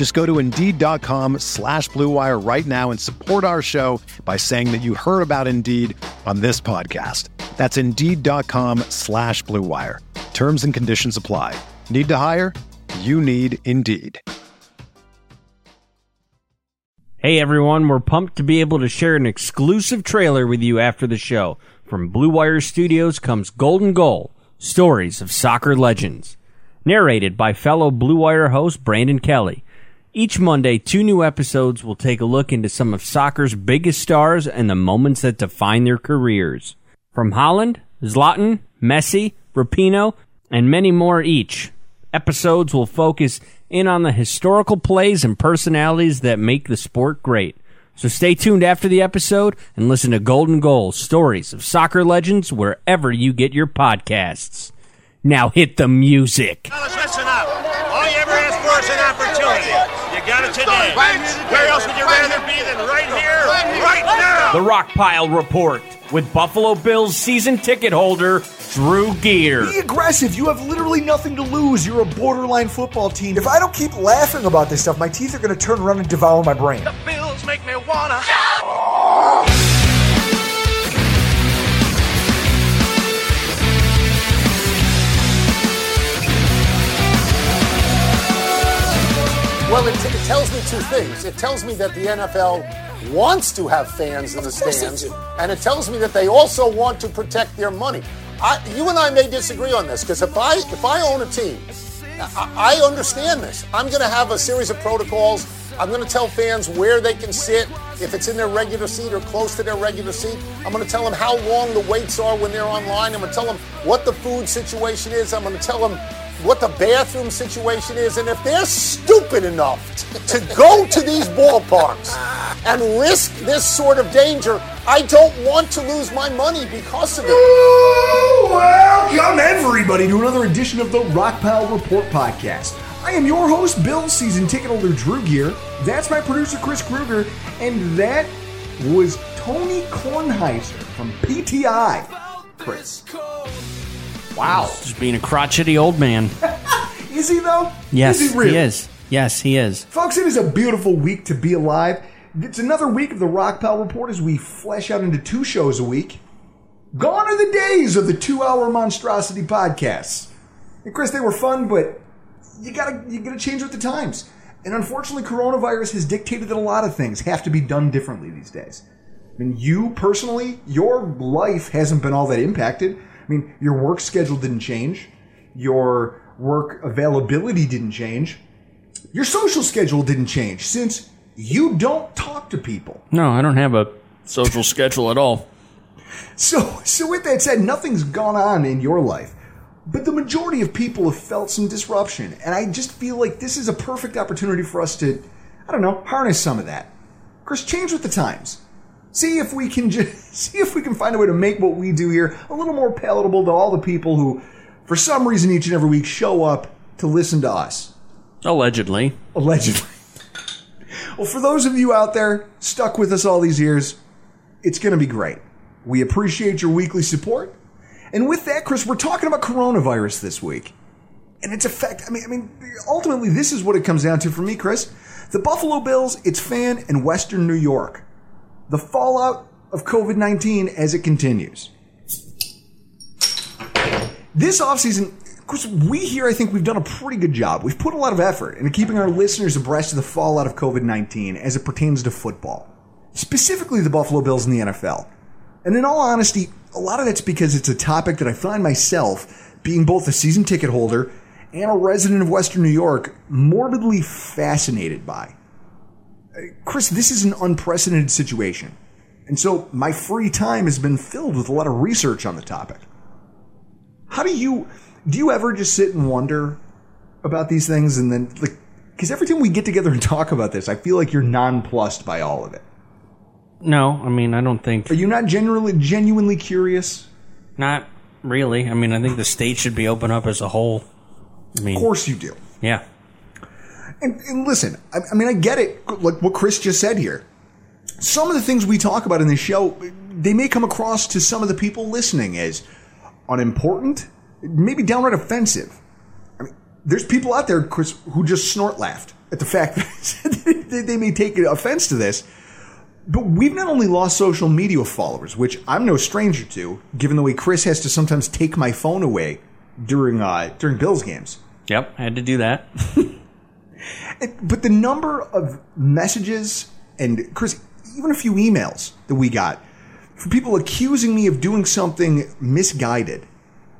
Just go to Indeed.com slash BlueWire right now and support our show by saying that you heard about Indeed on this podcast. That's Indeed.com slash BlueWire. Terms and conditions apply. Need to hire? You need Indeed. Hey everyone, we're pumped to be able to share an exclusive trailer with you after the show. From Blue Wire Studios comes Golden Goal Stories of Soccer Legends. Narrated by fellow Blue Wire host Brandon Kelly. Each Monday, two new episodes will take a look into some of soccer's biggest stars and the moments that define their careers. From Holland, Zlatan, Messi, Rapinoe, and many more each. Episodes will focus in on the historical plays and personalities that make the sport great. So stay tuned after the episode and listen to Golden Goal Stories of Soccer Legends wherever you get your podcasts. Now hit the music. Listen up. All you ever asked for is an opportunity. You got it today. Where else would you rather be than right here, right now? The Rock Pile Report with Buffalo Bills season ticket holder Drew Gear. Be aggressive. You have literally nothing to lose. You're a borderline football team. If I don't keep laughing about this stuff, my teeth are going to turn around and devour my brain. The Bills make me wanna. Well, it, it tells me two things. It tells me that the NFL wants to have fans in the stands, and it tells me that they also want to protect their money. I, you and I may disagree on this because if I if I own a team, I, I understand this. I'm going to have a series of protocols. I'm going to tell fans where they can sit, if it's in their regular seat or close to their regular seat. I'm going to tell them how long the waits are when they're online. I'm going to tell them what the food situation is. I'm going to tell them what the bathroom situation is, and if they're stupid enough to go to these ballparks and risk this sort of danger, I don't want to lose my money because of it. Welcome, everybody, to another edition of the Rockpile Report podcast. I am your host, Bill, season ticket holder Drew Gear. That's my producer, Chris Kruger, and that was Tony Kornheiser from PTI. Chris. Wow. Just being a crotchety old man. Is he, though? Yes, is he, really? he is. Yes, he is. Folks, it is a beautiful week to be alive. It's another week of the Rockpile Report as we flesh out into two shows a week. Gone are the days of the two-hour monstrosity podcasts. And Chris, they were fun, but you gotta you gotta change with the times. And unfortunately, coronavirus has dictated that a lot of things have to be done differently these days. I mean, you personally, your life hasn't been all that impacted. I mean, your work schedule didn't change, your work availability didn't change, your social schedule didn't change since you don't talk to people. No, I don't have a social schedule at all. So, so with that said, nothing's gone on in your life, but the majority of people have felt some disruption, and I just feel like this is a perfect opportunity for us to, I don't know, harness some of that. Chris, change with the times. See if we can just see if we can find a way to make what we do here a little more palatable to all the people who, for some reason, each and every week show up to listen to us. Allegedly. Allegedly. Well, for those of you out there stuck with us all these years, it's going to be great. We appreciate your weekly support. And with that, Chris, we're talking about coronavirus this week. And its effect, I mean, I mean, ultimately, this is what it comes down to for me, Chris. The Buffalo Bills, its fan, and Western New York. The fallout of COVID 19 as it continues. This offseason, of course, we here, I think we've done a pretty good job. We've put a lot of effort into keeping our listeners abreast of the fallout of COVID 19 as it pertains to football, specifically the Buffalo Bills and the NFL. And in all honesty, a lot of that's because it's a topic that I find myself, being both a season ticket holder and a resident of Western New York, morbidly fascinated by. Chris, this is an unprecedented situation. And so my free time has been filled with a lot of research on the topic. How do you do you ever just sit and wonder about these things and then like because every time we get together and talk about this, I feel like you're nonplussed by all of it. No, I mean I don't think Are you not genuinely genuinely curious? not really. I mean I think the state should be open up as a whole. I mean, Of course you do. yeah. And, and listen, I, I mean, I get it. Like what Chris just said here. Some of the things we talk about in this show, they may come across to some of the people listening as unimportant, maybe downright offensive. I mean, there's people out there, Chris, who just snort laughed at the fact that they- may take offense to this. But we've not only lost social media followers, which I'm no stranger to, given the way Chris has to sometimes take my phone away during uh, during Bills games. Yep, I had to do that. But the number of messages and Chris, even a few emails that we got from people accusing me of doing something misguided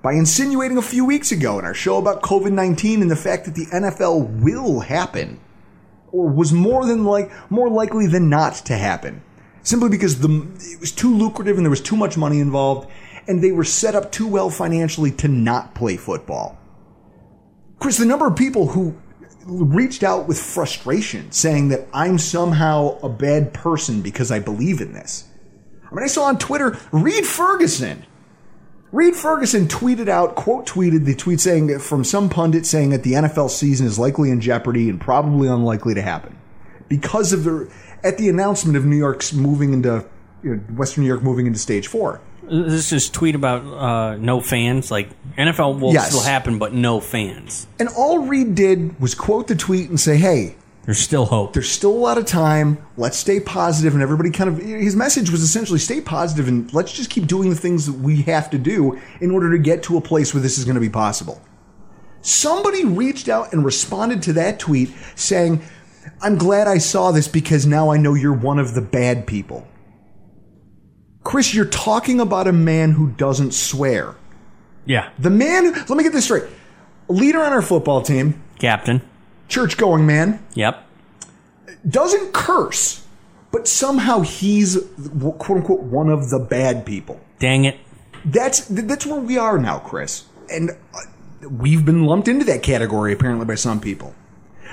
by insinuating a few weeks ago in our show about COVID 19 and the fact that the NFL will happen or was more than like more likely than not to happen simply because the it was too lucrative and there was too much money involved and they were set up too well financially to not play football. Chris, the number of people who reached out with frustration saying that I'm somehow a bad person because I believe in this. I mean, I saw on Twitter, Reid Ferguson. Reid Ferguson tweeted out, quote tweeted the tweet saying from some pundit saying that the NFL season is likely in jeopardy and probably unlikely to happen because of the at the announcement of New York's moving into you know, Western New York moving into stage four. This is tweet about uh, no fans. Like NFL will Yes. still happen, but no fans. And all Reid did was quote the tweet and say, "Hey, There's still hope. there's still a lot of time. Let's stay positive." And everybody kind of his message was essentially stay positive and let's just keep doing the things that we have to do in order to get to a place where this is going to be possible. Somebody reached out and responded to that tweet saying, "I'm glad I saw this because now I know you're one of the bad people." Chris, you're talking about a man who doesn't swear. Yeah, The man, let me get this straight. Leader on our football team, captain. church going man, Yep. doesn't curse, but somehow he's quote unquote one of the bad people. Dang it. That's that's where we are now, Chris, and uh, we've been lumped into that category apparently by some people.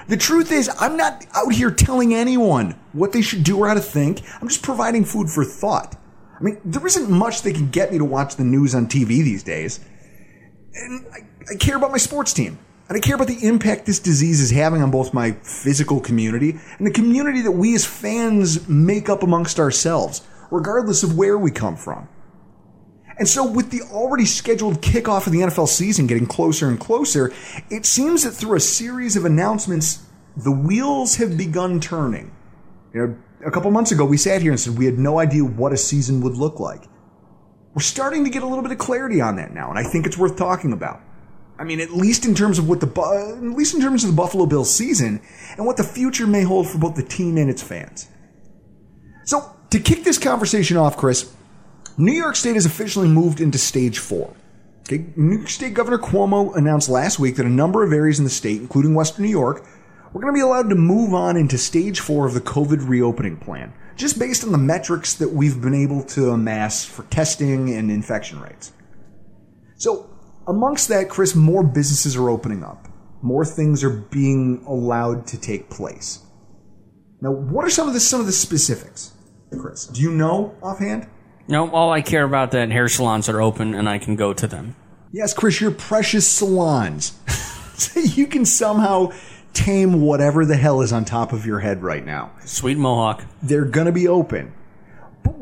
The truth is, I'm not out here telling anyone what they should do or how to think. I'm just providing food for thought. I mean, there isn't much that can get me to watch the news on TV these days. And I, I care about my sports team. And I care about the impact this disease is having on both my physical community and the community that we as fans make up amongst ourselves, regardless of where we come from. And so, with the already scheduled kickoff of the NFL season getting closer and closer, it seems that through a series of announcements, the wheels have begun turning. You know, a couple months ago, we sat here and said we had no idea what a season would look like. We're starting to get a little bit of clarity on that now, and I think it's worth talking about. I mean, at least in terms of what the at least in terms of the Buffalo Bills season and what the future may hold for both the team and its fans. So, to kick this conversation off, Chris, New York State has officially moved into stage four. Okay, New York State Governor Cuomo announced last week that a number of areas in the state, including Western New York, were going to be allowed to move on into stage four of the COVID reopening plan, just based on the metrics that we've been able to amass for testing and infection rates. So, amongst that, Chris, more businesses are opening up. More things are being allowed to take place. Now, what are some of the some of the specifics, Chris? Do you know offhand? No, all I care about that hair salons are open and I can go to them. Yes, Chris, your precious salons. so you can somehow tame whatever the hell is on top of your head right now. Sweet Mohawk. They're going to be open. But,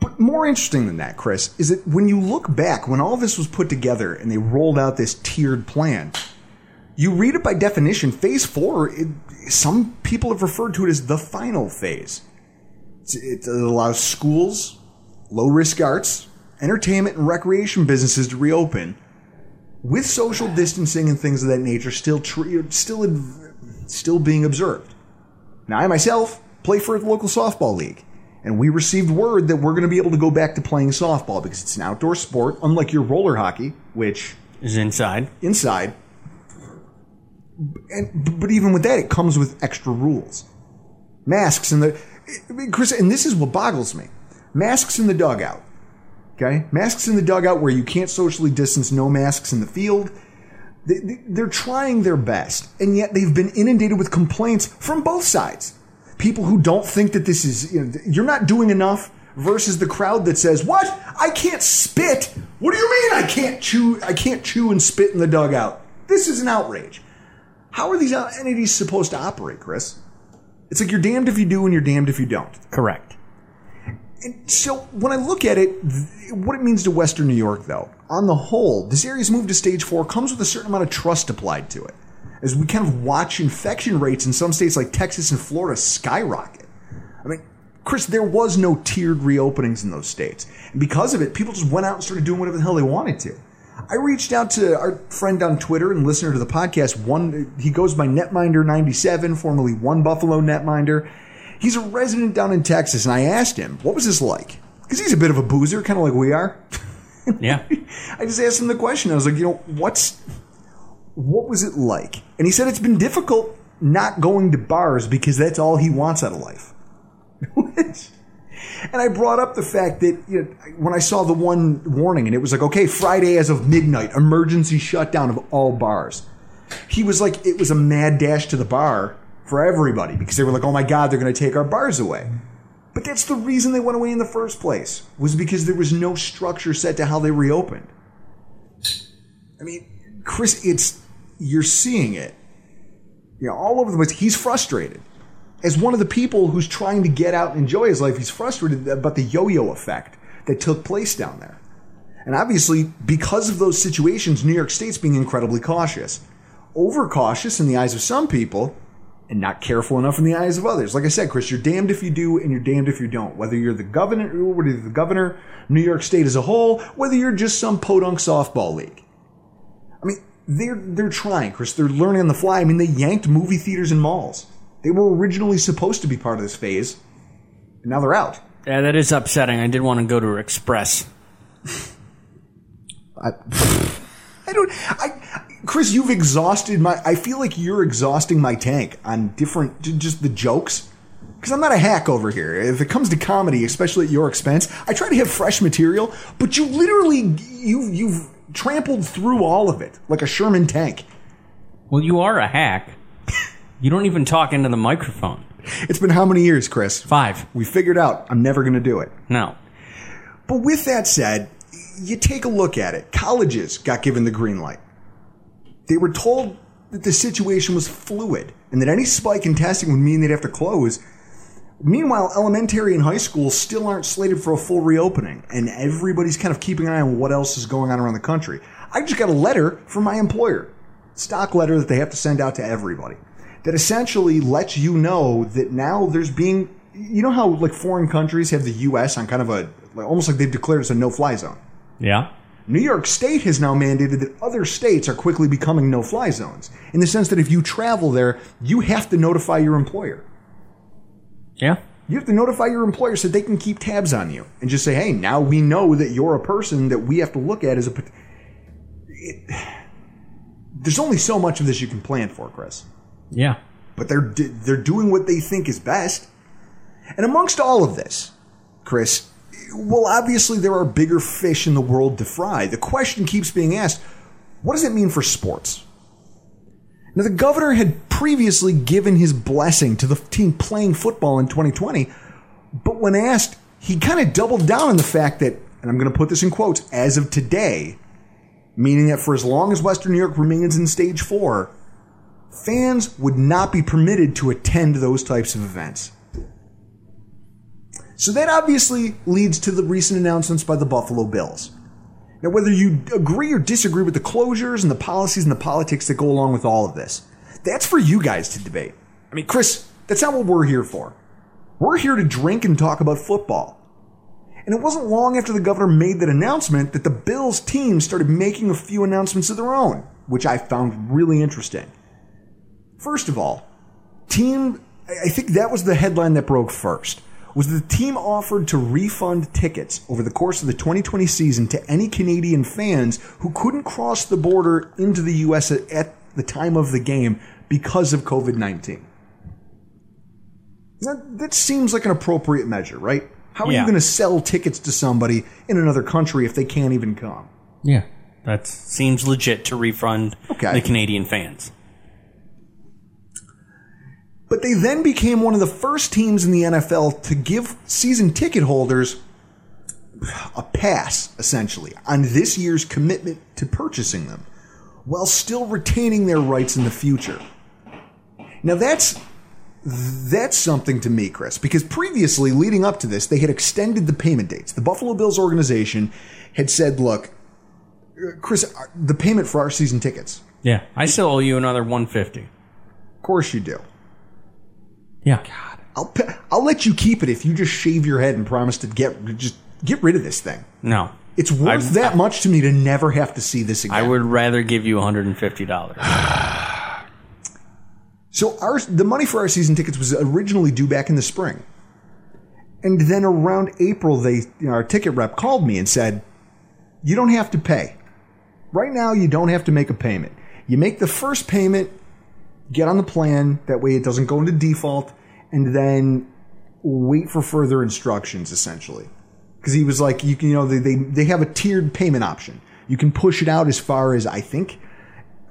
but more interesting than that, Chris, is that when you look back, when all this was put together and they rolled out this tiered plan, you read it by definition, phase four, it, some people have referred to it as the final phase. It's- It allows schools, low risk arts, entertainment, and recreation businesses to reopen with social distancing and things of that nature still tr- still still being observed. Now, I myself play for the local softball league, and we received word that we're going to be able to go back to playing softball because it's an outdoor sport, unlike your roller hockey, which Is inside. inside. And but even with that, it comes with extra rules, masks in the Chris, and this is what boggles me: masks in the dugout. Okay, masks in the dugout where you can't socially distance, no masks in the field. They, they- they're trying their best, and yet they've been inundated with complaints from both sides. People who don't think that this is you know, you're not doing enough versus the crowd that says, "What? I can't spit. What do you mean I can't chew? I can't chew and spit in the dugout. This is an outrage." How are these entities supposed to operate, Chris? It's like you're damned if you do and you're damned if you don't. Correct. So when I look at it, what it means to Western New York, though, on the whole, this area's move to stage four comes with a certain amount of trust applied to it, as we kind of watch infection rates in some states like Texas and Florida skyrocket. I mean, Chris, there was no tiered reopenings in those states, and because of it, people just went out and started doing whatever the hell they wanted to. I reached out to our friend on Twitter and listener to the podcast. One, he goes by Netminder97, formerly One Buffalo Netminder. He's a resident down in Texas, and I asked him, what was this like? Because he's a bit of a boozer, kind of like we are. Yeah. I just asked him the question. I was like, you know, what's what was it like? And he said it's been difficult not going to bars because that's all he wants out of life. And I brought up the fact that you know, when I saw the one warning and it was like, okay, Friday as of midnight, emergency shutdown of all bars. He was like, it was a mad dash to the bar for everybody because they were like, oh my God, they're going to take our bars away. But that's the reason they went away in the first place, was because there was no structure set to how they reopened. I mean, Chris, it's, you're seeing it. You know, all over the place. He's frustrated. As one of the people who's trying to get out and enjoy his life, he's frustrated about the yo yo effect that took place down there. And obviously, because of those situations, New York State's being incredibly cautious. Overcautious in the eyes of some people, and not careful enough in the eyes of others. Like I said, Chris, you're damned if you do and you're damned if you don't. Whether you're the governor, whether you're the governor, New York State as a whole, whether you're just some podunk softball league. I mean, they're they're trying, Chris. They're learning on the fly. I mean, they yanked movie theaters and malls. They were originally supposed to be part of this phase, and now they're out. Yeah, that is upsetting. I did want to go to Express. I, I don't. I, Chris, you've exhausted my. I feel like you're exhausting my tank on different, just the jokes. Because I'm not a hack over here. If it comes to comedy, especially at your expense, I try to have fresh material. But you literally, you you've trampled through all of it like a Sherman tank. Well, you are a hack. You don't even talk into the microphone. It's been how many years, Chris? Five. We figured out I'm never going to do it. No. But with that said, you take a look at it. Colleges got given the green light. They were told that the situation was fluid and that any spike in testing would mean they'd have to close. Meanwhile, elementary and high schools still aren't slated for a full reopening, and everybody's kind of keeping an eye on what else is going on around the country. I just got a letter from my employer, stock letter that they have to send out to everybody, that essentially lets you know that now there's being, you know how like foreign countries have the U.S. on kind of a, almost like they've declared it's a no-fly zone. Yeah. New York State has now mandated that other states are quickly becoming no fly zones in the sense that if you travel there, you have to notify your employer. Yeah. You have to notify your employer so they can keep tabs on you and just say, hey, now we know that you're a person that we have to look at as a. pot- It, there's only so much of this you can plan for, Chris. Yeah. But they're, they're doing what they think is best. And amongst all of this, Chris, well, obviously there are bigger fish in the world to fry. The question keeps being asked what does it mean for sports? Now, the governor had previously given his blessing to the team playing football in 2020, but when asked, he kind of doubled down on the fact that, and I'm going to put this in quotes, as of today, meaning that for as long as Western New York remains in stage four, fans would not be permitted to attend those types of events. So that obviously leads to the recent announcements by the Buffalo Bills. Now, whether you agree or disagree with the closures and the policies and the politics that go along with all of this, that's for you guys to debate. I mean, Chris, that's not what we're here for. We're here to drink and talk about football. And it wasn't long after the governor made that announcement that the Bills team started making a few announcements of their own, which I found really interesting. First of all, team, I think that was the headline that broke first, was the team offered to refund tickets over the course of the 2020 season to any Canadian fans who couldn't cross the border into the U.S. at, the time of the game because of COVID 19. That, that seems like an appropriate measure, right? How are Yeah. you going to sell tickets to somebody in another country if they can't even come? Yeah. That seems legit to refund Okay. the Canadian fans. But they then became one of the first teams in the NFL to give season ticket holders a pass, essentially, on this year's commitment to purchasing them, while still retaining their rights in the future. Now that's that's something to me, Chris, because previously, leading up to this, they had extended the payment dates. The Buffalo Bills organization had said, "Look, Chris, uh, the payment for our season tickets. Yeah. I still owe you another 150. Of course you do. Yeah. God, I'll I'll let you keep it if you just shave your head and promise to get just get rid of this thing. No. It's worth I'm- that much to me to never have to see this again. I would rather give you $150. So our the money for our season tickets was originally due back in the spring, and then around April, they you know, our ticket rep called me and said, "You don't have to pay. Right now, you don't have to make a payment. You make the first payment, get on the plan. That way, it doesn't go into default, and then wait for further instructions. Essentially, because he was like, you can you know they, they they have a tiered payment option. You can push it out as far as I think."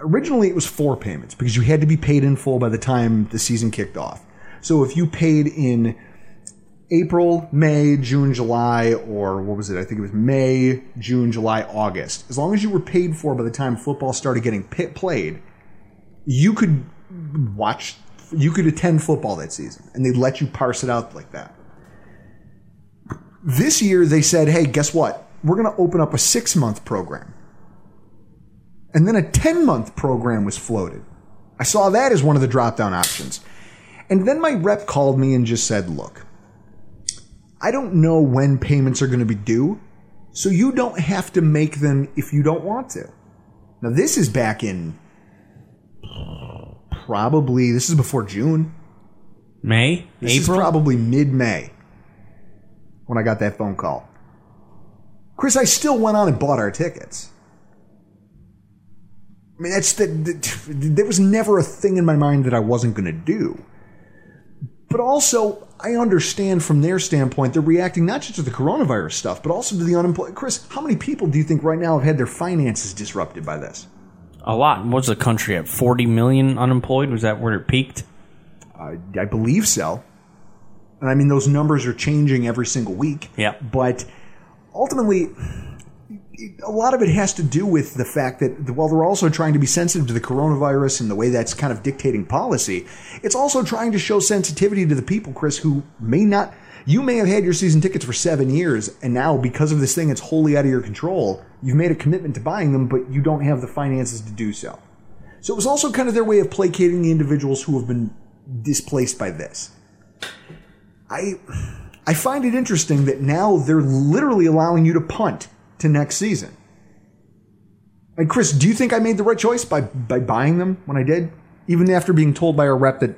originally it was four payments because you had to be paid in full by the time the season kicked off. So if you paid in April, May, June, July, or what was it? I think it was May, June, July, August. As long as you were paid for by the time football started getting pit played, you could watch, you could attend football that season, and they'd let you parse it out like that. This year they said, "Hey, guess what? We're going to open up a six month program." And then a 10 month program was floated. I saw that as one of the drop down options. And then my rep called me and just said, Look, I don't know when payments are going to be due, so you don't have to make them if you don't want to. Now, this is back in probably, this is before June. May? This April? is probably mid May when I got that phone call. Chris, I still went on and bought our tickets. I mean, that's the, the there was never a thing in my mind that I wasn't going to do. But also, I understand from their standpoint, they're reacting not just to the coronavirus stuff, but also to the unemployed. Chris, how many people do you think right now have had their finances disrupted by this? A lot. What's the country at? 40 million unemployed? Was that where it peaked? I, I believe so. And I mean, those numbers are changing every single week. Yeah. But ultimately, a lot of it has to do with the fact that while they're also trying to be sensitive to the coronavirus and the way that's kind of dictating policy, it's also trying to show sensitivity to the people, Chris, who may not. You may have had your season tickets for seven years, and now because of this thing, it's wholly out of your control. You've made a commitment to buying them, but you don't have the finances to do so. So it was also kind of their way of placating the individuals who have been displaced by this. I I find it interesting that now they're literally allowing you to punt to next season. And Chris, do you think I made the right choice by by buying them when I did, even after being told by a rep that?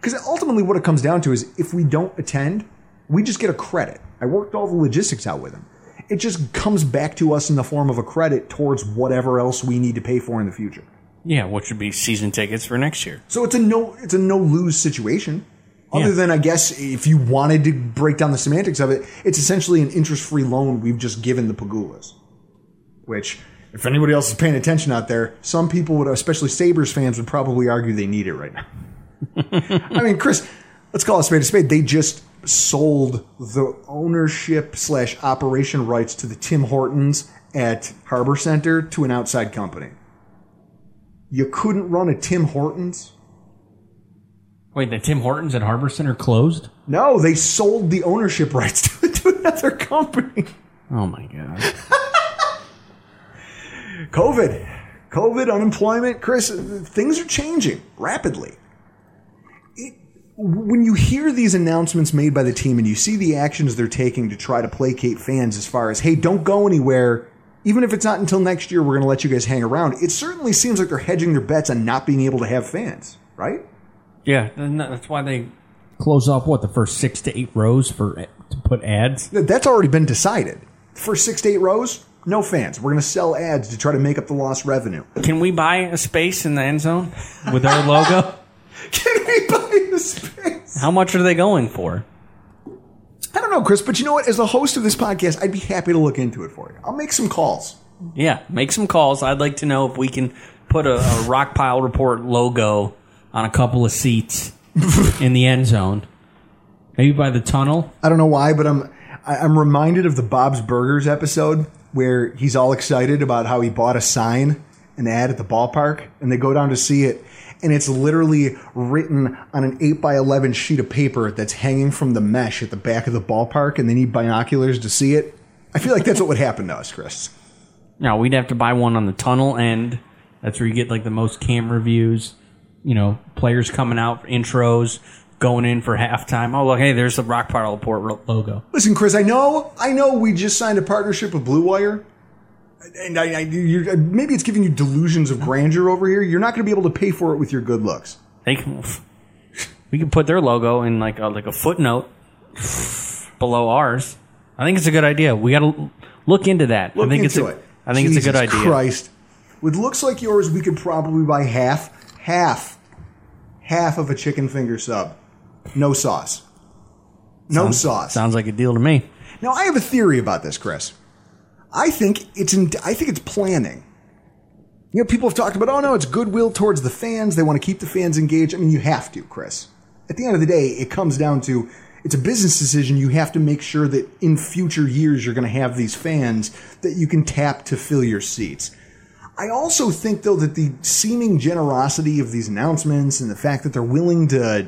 Because ultimately, what it comes down to is if we don't attend, we just get a credit. I worked all the logistics out with them. It just comes back to us in the form of a credit towards whatever else we need to pay for in the future. Yeah, which would be season tickets for next year. So it's a no it's a no lose situation. Other Yeah. than I guess if you wanted to break down the semantics of it, it's essentially an interest free loan we've just given the Pegulas. Which, if anybody else is paying attention out there, some people would, especially Sabres fans, would probably argue they need it right now. I mean, Chris, let's call a spade a spade. They just sold the ownership slash operation rights to the Tim Hortons at Harbor Center to an outside company. You couldn't run a Tim Hortons Wait, the Tim Hortons at Harbor Center closed? No, they sold the ownership rights to, to another company. Oh my god. COVID, COVID, unemployment, Chris, things are changing rapidly. It, when you hear these announcements made by the team and you see the actions they're taking to try to placate fans as far as, hey, don't go anywhere, even if it's not until next year, we're going to let you guys hang around, it certainly seems like they're hedging their bets on not being able to have fans, right? Yeah, that's why they close off what the first six to eight rows for to put ads. That's already been decided. First six to eight rows, no fans. We're going to sell ads to try to make up the lost revenue. Can we buy a space in the end zone with our logo? Can we buy the space? How much are they going for? I don't know, Chris, but you know what? As the host of this podcast, I'd be happy to look into it for you. I'll make some calls. Yeah, make some calls. I'd like to know if we can put a, a Rock Pile Report logo on a couple of seats in the end zone. Maybe by the tunnel. I don't know why, but I'm I- I'm reminded of the Bob's Burgers episode where he's all excited about how he bought a sign, an ad at the ballpark, and they go down to see it, and it's literally written on an eight by eleven sheet of paper that's hanging from the mesh at the back of the ballpark, and they need binoculars to see it. I feel like that's what would happen to us, Chris. No, we'd have to buy one on the tunnel end. That's where you get like the most camera views. You know, players coming out for intros, going in for halftime. Oh, look, hey, there's the Rock Pile Report logo. Listen, Chris, I know, I know, we just signed a partnership with Blue Wire, and I, I you're, maybe it's giving you delusions of grandeur over here. You're not going to be able to pay for it with your good looks. They can, we can put their logo in like a, like a footnote below ours. I think it's a good idea. We got to look into that. Look I think into it's a, it. I think it's a good idea. Christ, with looks like yours, we could probably buy half, half, half of a chicken finger sub, no sauce, no Sounds- sauce. Sounds like a deal to me. Now, I have a theory about this, Chris. I think it's in, I think it's planning. You know, people have talked about, oh no, it's goodwill towards the fans. They want to keep the fans engaged. I mean, you have to, Chris. At the end of the day, it comes down to it's a business decision. You have to make sure that in future years you're going to have these fans that you can tap to fill your seats. I also think, though, that the seeming generosity of these announcements and the fact that they're willing to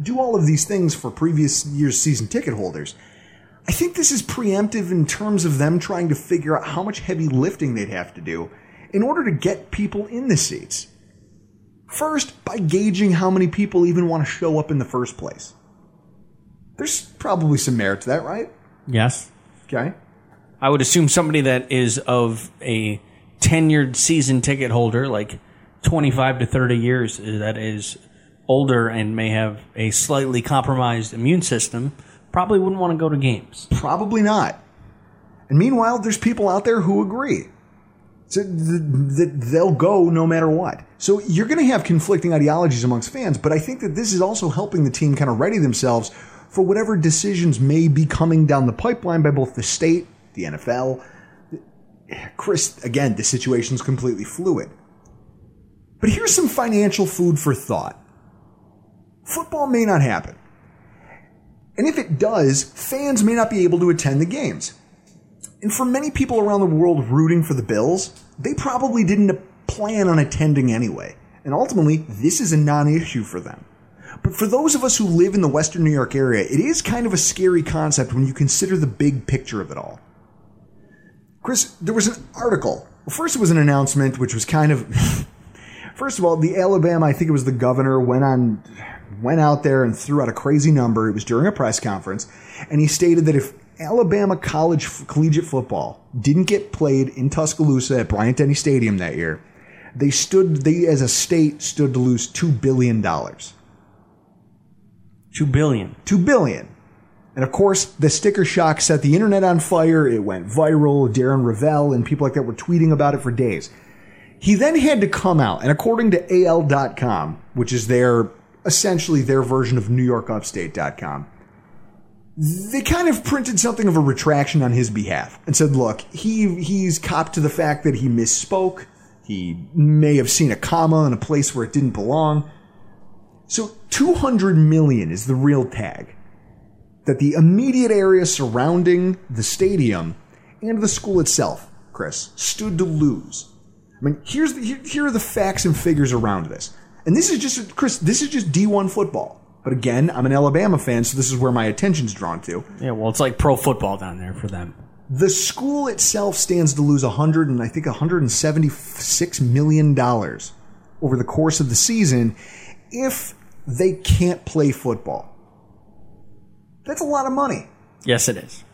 do all of these things for previous year's season ticket holders, I think this is preemptive in terms of them trying to figure out how much heavy lifting they'd have to do in order to get people in the seats. First, by gauging how many people even want to show up in the first place. There's probably some merit to that, right? Yes. Okay. I would assume somebody that is of a tenured season ticket holder, like 25 to 30 years, that is older and may have a slightly compromised immune system, probably wouldn't want to go to games. Probably not. And meanwhile, there's people out there who agree. That they'll go no matter what. So you're going to have conflicting ideologies amongst fans, but I think that this is also helping the team kind of ready themselves for whatever decisions may be coming down the pipeline by both the state, the NFL. Chris, again, the situation's completely fluid. But here's some financial food for thought. Football may not happen. And if it does, fans may not be able to attend the games. And for many people around the world rooting for the Bills, they probably didn't plan on attending anyway. And ultimately, this is a non issue for them. But for those of us who live in the Western New York area, it is kind of a scary concept when you consider the big picture of it all. Chris, there was an article. First, it was an announcement, which was kind of. first of all, the Alabama, I think it was the governor, went on. Went out there and threw out a crazy number. It was during a press conference, and he stated that if Alabama college collegiate football didn't get played in Tuscaloosa at Bryant Denny Stadium that year, they stood they as a state stood to lose two billion dollars. Two billion. Two billion. And of course, the sticker shock set the internet on fire. It went viral. Darren Rovell and people like that were tweeting about it for days. He then had to come out, and according to AL.com, which is their essentially their version of NewYorkUpstate.com, they kind of printed something of a retraction on his behalf and said, look, he he's copped to the fact that he misspoke. He may have seen a comma in a place where it didn't belong. So 200 million is the real tag that the immediate area surrounding the stadium and the school itself, Chris, stood to lose. I mean, here's the, here, here are the facts and figures around this. And this is just Chris, this is just D1 football. But again, I'm an Alabama fan, so this is where my attention's drawn to. Yeah, well, it's like pro football down there for them. The school itself stands to lose 100 and I think 176 million dollars over the course of the season if they can't play football. That's a lot of money. Yes, it is.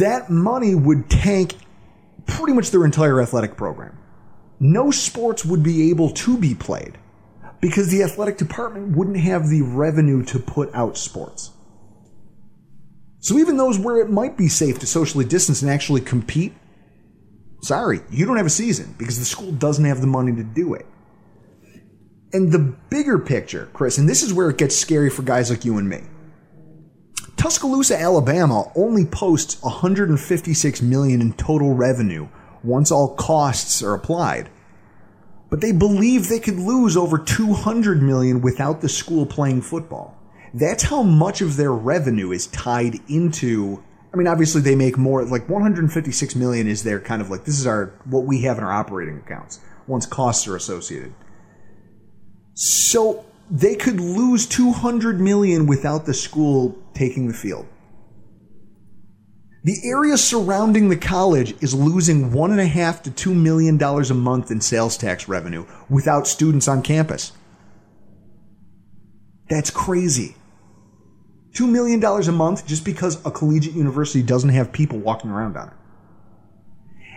That money would tank pretty much their entire athletic program. No sports would be able to be played. because the athletic department wouldn't have the revenue to put out sports. So even those where it might be safe to socially distance and actually compete, sorry, you don't have a season because the school doesn't have the money to do it. And the bigger picture, Chris, and this is where it gets scary for guys like you and me. Tuscaloosa, Alabama only posts 156 million in total revenue once all costs are applied. But they believe they could lose over 200 million without the school playing football. That's how much of their revenue is tied into I mean obviously they make more like 156 million is their kind of like this is our what we have in our operating accounts once costs are associated. So they could lose 200 million without the school taking the field. The area surrounding the college is losing one and a half to two million dollars a month in sales tax revenue without students on campus. That's crazy. Two million dollars a month just because a collegiate university doesn't have people walking around on it.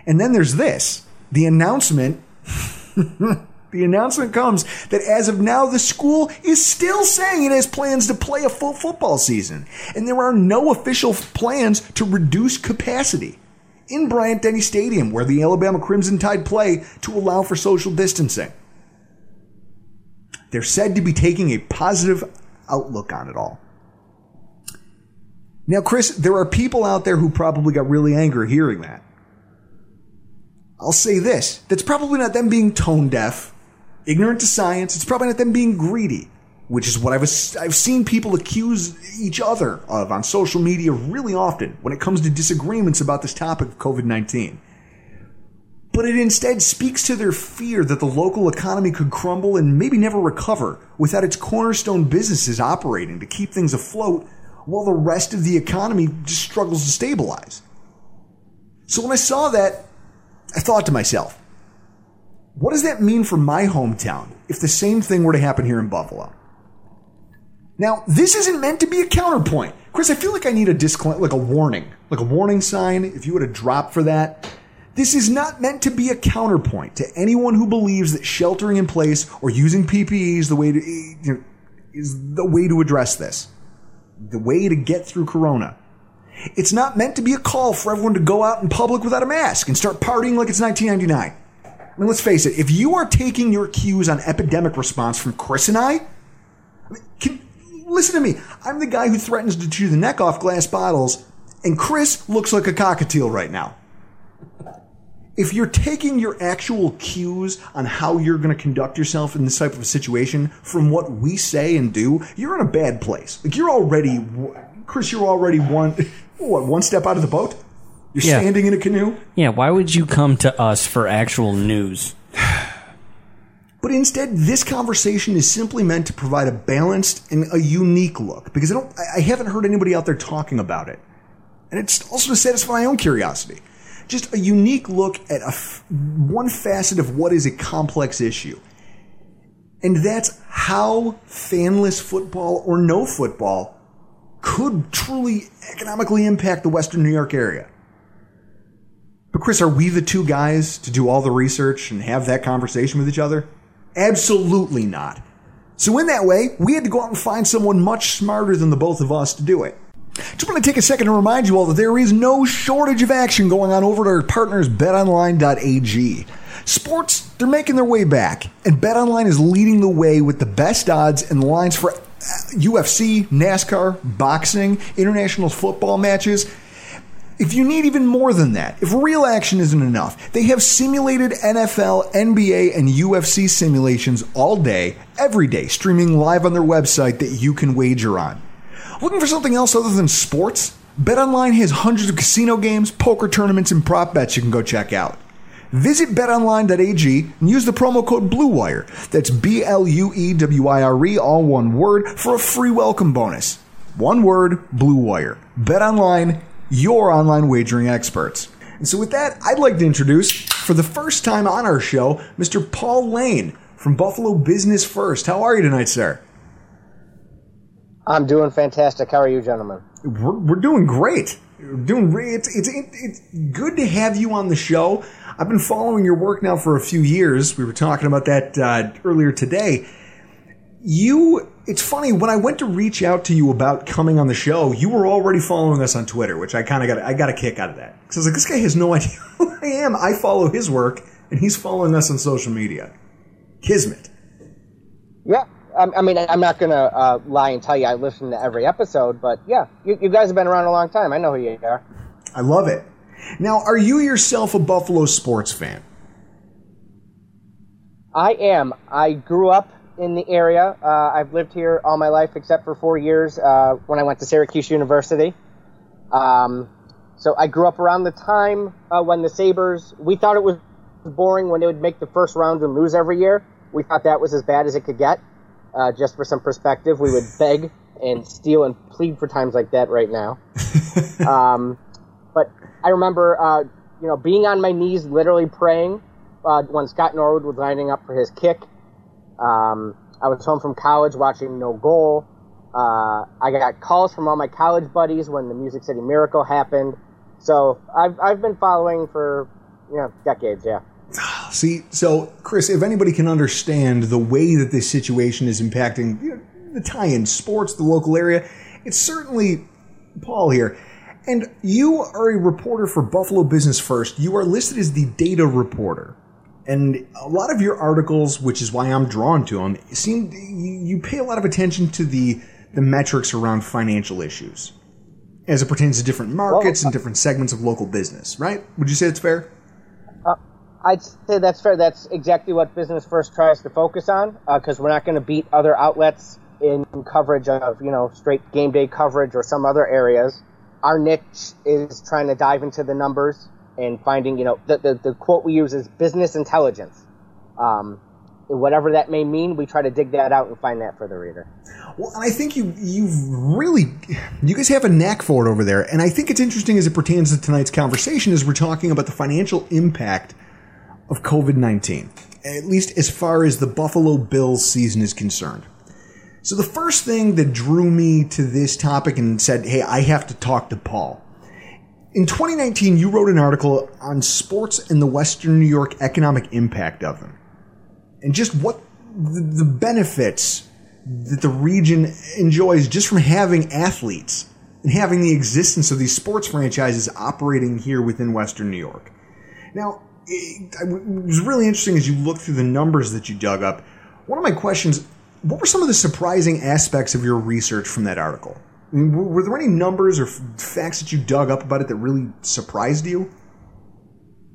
And then there's this the announcement The announcement comes that as of now, the school is still saying it has plans to play a full football season, and there are no official plans to reduce capacity in Bryant Denny Stadium, where the Alabama Crimson Tide play, to allow for social distancing. They're said to be taking a positive outlook on it all. Now, Chris, there are people out there who probably got really angry hearing that. I'll say this that's probably not them being tone deaf ignorant to science. It's probably not them being greedy, which is what I've I've seen people accuse each other of on social media really often when it comes to disagreements about this topic of COVID nineteen. But it instead speaks to their fear that the local economy could crumble and maybe never recover without its cornerstone businesses operating to keep things afloat while the rest of the economy just struggles to stabilize. So when I saw that, I thought to myself, what does that mean for my hometown if the same thing were to happen here in Buffalo? Now, this isn't meant to be a counterpoint. Chris, I feel like I need a disclaimer, like a warning, like a warning sign, if you would have dropped for that. This is not meant to be a counterpoint to anyone who believes that sheltering in place or using PPE is the way to, eh, you know, is the way to address this. The way to get through Corona. It's not meant to be a call for everyone to go out in public without a mask and start partying like it's 1999. I mean, let's face it, if you are taking your cues on epidemic response from Chris and I, can, listen to me. I'm the guy who threatens to chew the neck off glass bottles, and Chris looks like a cockatiel right now. If you're taking your actual cues on how you're going to conduct yourself in this type of a situation from what we say and do, you're in a bad place. Like you're already, Chris, you're already one, what, one step out of the boat? You're Yeah. standing in a canoe? Yeah, why would you come to us for actual news? But instead, this conversation is simply meant to provide a balanced and a unique look because I don't, I I haven't heard anybody out there talking about it. And it's also to satisfy my own curiosity. Just a unique look at a f- one facet of what is a complex issue. And that's how fanless football or no football could truly economically impact the Western New York area. But Chris, are we the two guys to do all the research and have that conversation with each other? Absolutely not. So in that way, we had to go out and find someone much smarter than the both of us to do it. Just want to take a second to remind you all that there is no shortage of action going on over at our partners betonline.ag. Sports, they're making their way back, and BetOnline is leading the way with the best odds and lines for uh, UFC, NASCAR, boxing, international football matches. If you need even more than that, if real action isn't enough, they have simulated NFL, NBA, and UFC simulations all day, every day, streaming live on their website that you can wager on. Looking for something else other than sports? BetOnline has hundreds of casino games, poker tournaments, and prop bets you can go check out. Visit betonline.ag and use the promo code BLUEWIRE. That's B L U E W I R E, all one word, for a free welcome bonus. One word, BLUEWIRE. BetOnline, your online wagering experts. And so, with that, I'd like to introduce, for the first time on our show, Mr. Paul Lane from Buffalo Business First. How are you tonight, sir? I'm doing fantastic. How are you, gentlemen? We're, we're doing great. We're doing. It's, it's, it's good to have you on the show. I've been following your work now for a few years. We were talking about that uh, earlier today. You it's funny when I went to reach out to you about coming on the show, you were already following us on Twitter, which I kind of got I got a kick out of that because I was like, this guy has no idea who I am. I follow his work, and he's following us on social media. Kismet. Yeah, I, I mean, I'm not gonna uh, lie and tell you I listen to every episode, but yeah, you, you guys have been around a long time. I know who you are. I love it. Now, are you yourself a Buffalo sports fan? I am. I grew up in the area. Uh, I've lived here all my life except for four years uh, when I went to Syracuse University. Um, so I grew up around the time uh, when the Sabres, we thought it was boring when they would make the first round and lose every year. We thought that was as bad as it could get. Uh, just for some perspective, we would beg and steal and plead for times like that right now. um, but I remember, uh, you know, being on my knees, literally praying uh, when Scott Norwood was lining up for his kick. Um, I was home from college watching No Goal. Uh, I got calls from all my college buddies when the Music City Miracle happened. So I've, I've been following for, you know, decades, yeah. See, so Chris, if anybody can understand the way that this situation is impacting you know, the tie-in sports, the local area, it's certainly Paul here. And you are a reporter for Buffalo Business First. You are listed as the data reporter. And a lot of your articles, which is why I'm drawn to them, seem you pay a lot of attention to the the metrics around financial issues as it pertains to different markets well, and different segments of local business, right? Would you say it's fair? Uh, I'd say that's fair. That's exactly what Business First tries to focus on because uh, we're not going to beat other outlets in coverage of, you know, straight game day coverage or some other areas. Our niche is trying to dive into the numbers and finding, you know, the, the, the quote we use is business intelligence. Um, whatever that may mean, we try to dig that out and find that for the reader. Well, and I think you you really you guys have a knack for it over there, and I think it's interesting as it pertains to tonight's conversation as we're talking about the financial impact of COVID nineteen, at least as far as the Buffalo Bills season is concerned. So the first thing that drew me to this topic and said, "Hey, I have to talk to Paul." In 2019, you wrote an article on sports and the Western New York economic impact of them and just what the, benefits that the region enjoys just from having athletes and having the existence of these sports franchises operating here within Western New York. Now, it, was really interesting as you look through the numbers that you dug up. One of my questions what were some of the surprising aspects of your research from that article? Were, there any numbers or facts that you dug up about it that really surprised you?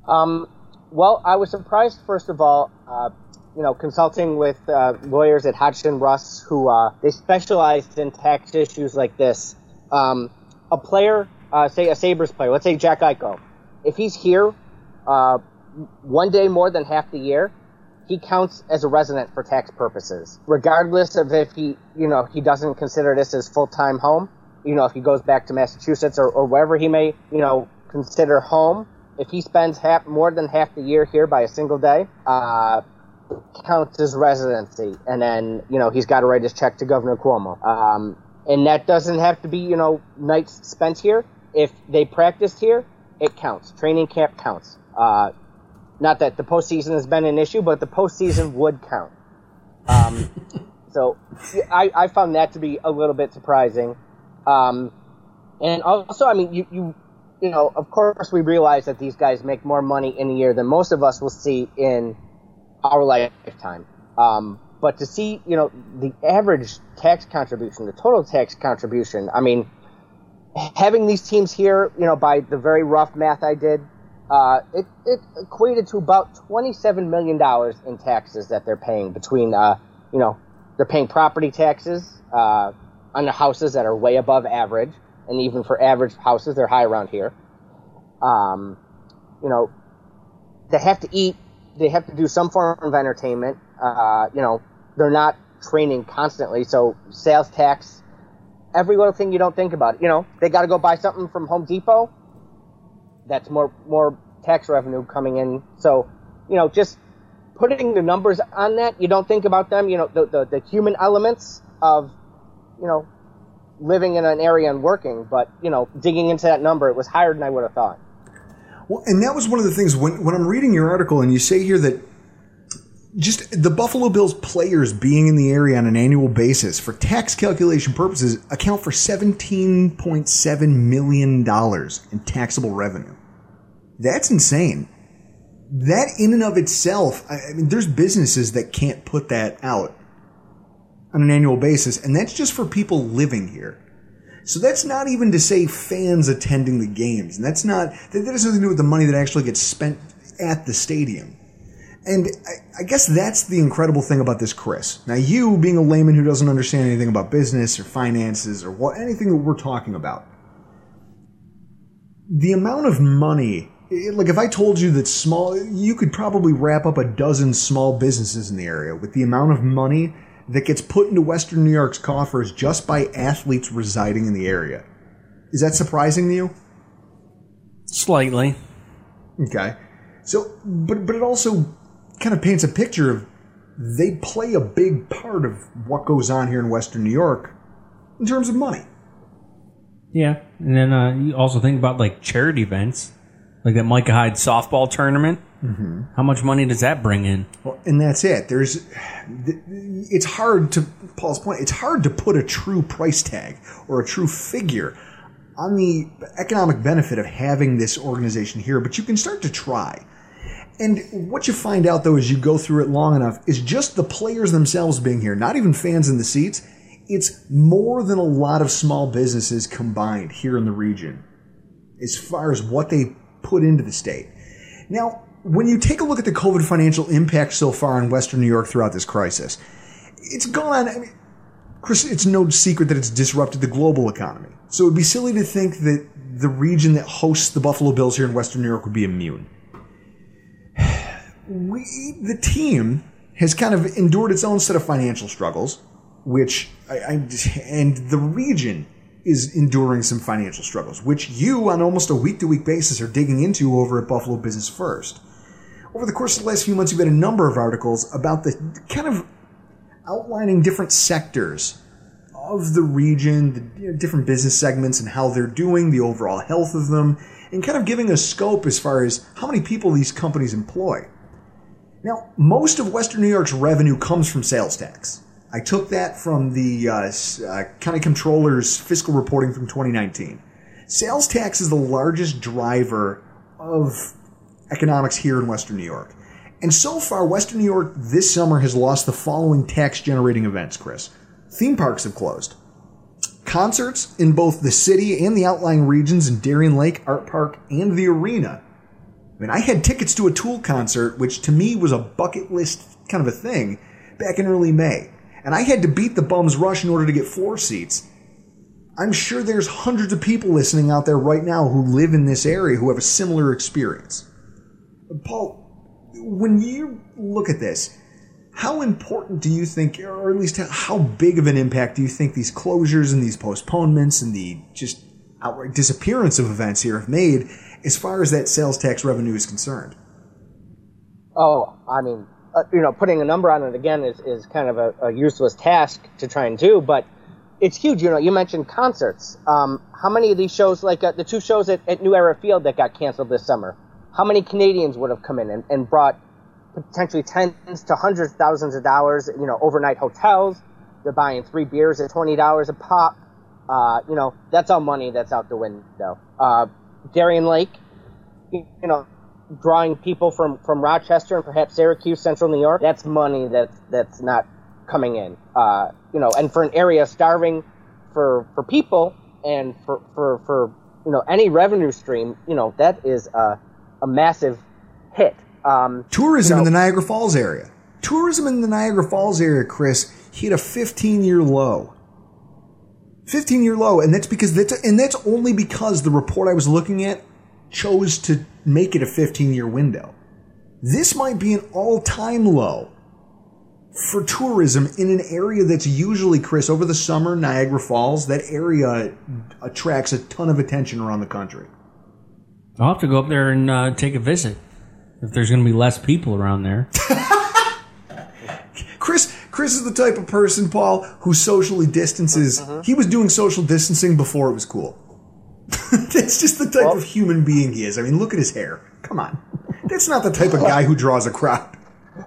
Um, well, I was surprised, first of all, uh, you know, consulting with uh, lawyers at Hodgson Russ who uh, they specialize in tax issues like this. Um, a player, uh, say a Sabres player, let's say Jack Eichel, if he's here uh, one day more than half the year, he counts as a resident for tax purposes, regardless of if he, you know, he doesn't consider this his full time home. You know, if he goes back to Massachusetts or, or wherever he may, you know, consider home. If he spends half more than half the year here by a single day, uh, counts as residency, and then you know he's got to write his check to Governor Cuomo. Um, and that doesn't have to be you know nights spent here. If they practiced here, it counts. Training camp counts. Uh, not that the postseason has been an issue, but the postseason would count. Um, so I, I found that to be a little bit surprising. Um, and also, I mean, you, you you know, of course, we realize that these guys make more money in a year than most of us will see in our lifetime. Um, but to see, you know, the average tax contribution, the total tax contribution, I mean, having these teams here, you know, by the very rough math I did, uh, it, it equated to about $27 million in taxes that they're paying between, uh, you know, they're paying property taxes uh, on the houses that are way above average. And even for average houses, they're high around here. Um, you know, they have to eat they have to do some form of entertainment. Uh, you know, they're not training constantly, so sales tax, every little thing you don't think about. You know, they got to go buy something from Home Depot. That's more more tax revenue coming in. So, you know, just putting the numbers on that, you don't think about them. You know, the the, the human elements of, you know, living in an area and working, but you know, digging into that number, it was higher than I would have thought. Well, and that was one of the things when, when I'm reading your article and you say here that just the Buffalo Bills players being in the area on an annual basis for tax calculation purposes account for $17.7 million in taxable revenue. That's insane. That in and of itself, I mean, there's businesses that can't put that out on an annual basis, and that's just for people living here. So that's not even to say fans attending the games, and that's not that, that has nothing to do with the money that actually gets spent at the stadium. And I, I, guess that's the incredible thing about this, Chris. Now, you being a layman who doesn't understand anything about business or finances or what anything that we're talking about, the amount of money, like if I told you that small, you could probably wrap up a dozen small businesses in the area with the amount of money that gets put into Western New York's coffers just by athletes residing in the area. Is that surprising to you? Slightly. Okay. So, but but it also kind of paints a picture of they play a big part of what goes on here in Western New York in terms of money. Yeah, and then uh, you also think about like charity events, like that Micah Hyde softball tournament. Mm-hmm. How much money does that bring in? Well, and that's it. There's, it's hard to Paul's point. It's hard to put a true price tag or a true figure on the economic benefit of having this organization here, but you can start to try. And what you find out though as you go through it long enough is just the players themselves being here, not even fans in the seats. It's more than a lot of small businesses combined here in the region as far as what they put into the state. Now, when you take a look at the COVID financial impact so far in Western New York throughout this crisis, it's gone. I mean, Chris, it's no secret that it's disrupted the global economy. So it would be silly to think that the region that hosts the Buffalo Bills here in Western New York would be immune we, the team has kind of endured its own set of financial struggles, which I, I, and the region is enduring some financial struggles, which you on almost a week to week basis are digging into over at Buffalo Business First. Over the course of the last few months, you've had a number of articles about the kind of outlining different sectors of the region, the you know, different business segments and how they're doing, the overall health of them, and kind of giving a scope as far as how many people these companies employ. Now, most of Western New York's revenue comes from sales tax. I took that from the uh, uh, county controller's fiscal reporting from 2019. Sales tax is the largest driver of economics here in Western New York. And so far, Western New York this summer has lost the following tax generating events, Chris. Theme parks have closed. Concerts in both the city and the outlying regions in Darien Lake, Artpark, and the arena I mean, I had tickets to a Tool concert, which to me was a bucket list kind of a thing back in early May. And I had to beat the bum's rush in order to get floor seats. I'm sure there's hundreds of people listening out there right now who live in this area who have a similar experience. Paul, when you look at this, how important do you think, or at least how big of an impact do you think these closures and these postponements and the just outright disappearance of events here have made as far as that sales tax revenue is concerned? Oh, I mean, uh, you know, putting a number on it again is, is kind of a, a, useless task to try and do, but it's huge. You know, you mentioned concerts. Um, how many of these shows, like uh, the two shows at, at, New Era Field that got canceled this summer, how many Canadians would have come in and, and brought potentially tens to hundreds of thousands of dollars, you know, overnight hotels? They're buying three beers at $20 a pop. Uh, you know, that's all money that's out the window. Uh, Darien Lake, you know, drawing people from, from Rochester and perhaps Syracuse, Central New York. That's money that's that's not coming in. Uh, you know, and for an area starving for for people and for for, for you know any revenue stream, you know, that is a, a massive hit. Um, Tourism you know, in the Niagara Falls area. Tourism in the Niagara Falls area, Chris, hit a 15 year low. 15 year low, and that's because that's and that's only because the report I was looking at chose to make it a 15 year window. This might be an all time low for tourism in an area that's usually, Chris, over the summer, Niagara Falls, that area attracts a ton of attention around the country. I'll have to go up there and uh, take a visit if there's going to be less people around there. Chris, Chris is the type of person, Paul, who socially distances. Uh-huh. He was doing social distancing before it was cool. That's just the type well, of human being he is. I mean, look at his hair. Come on. That's not the type of guy who draws a crowd.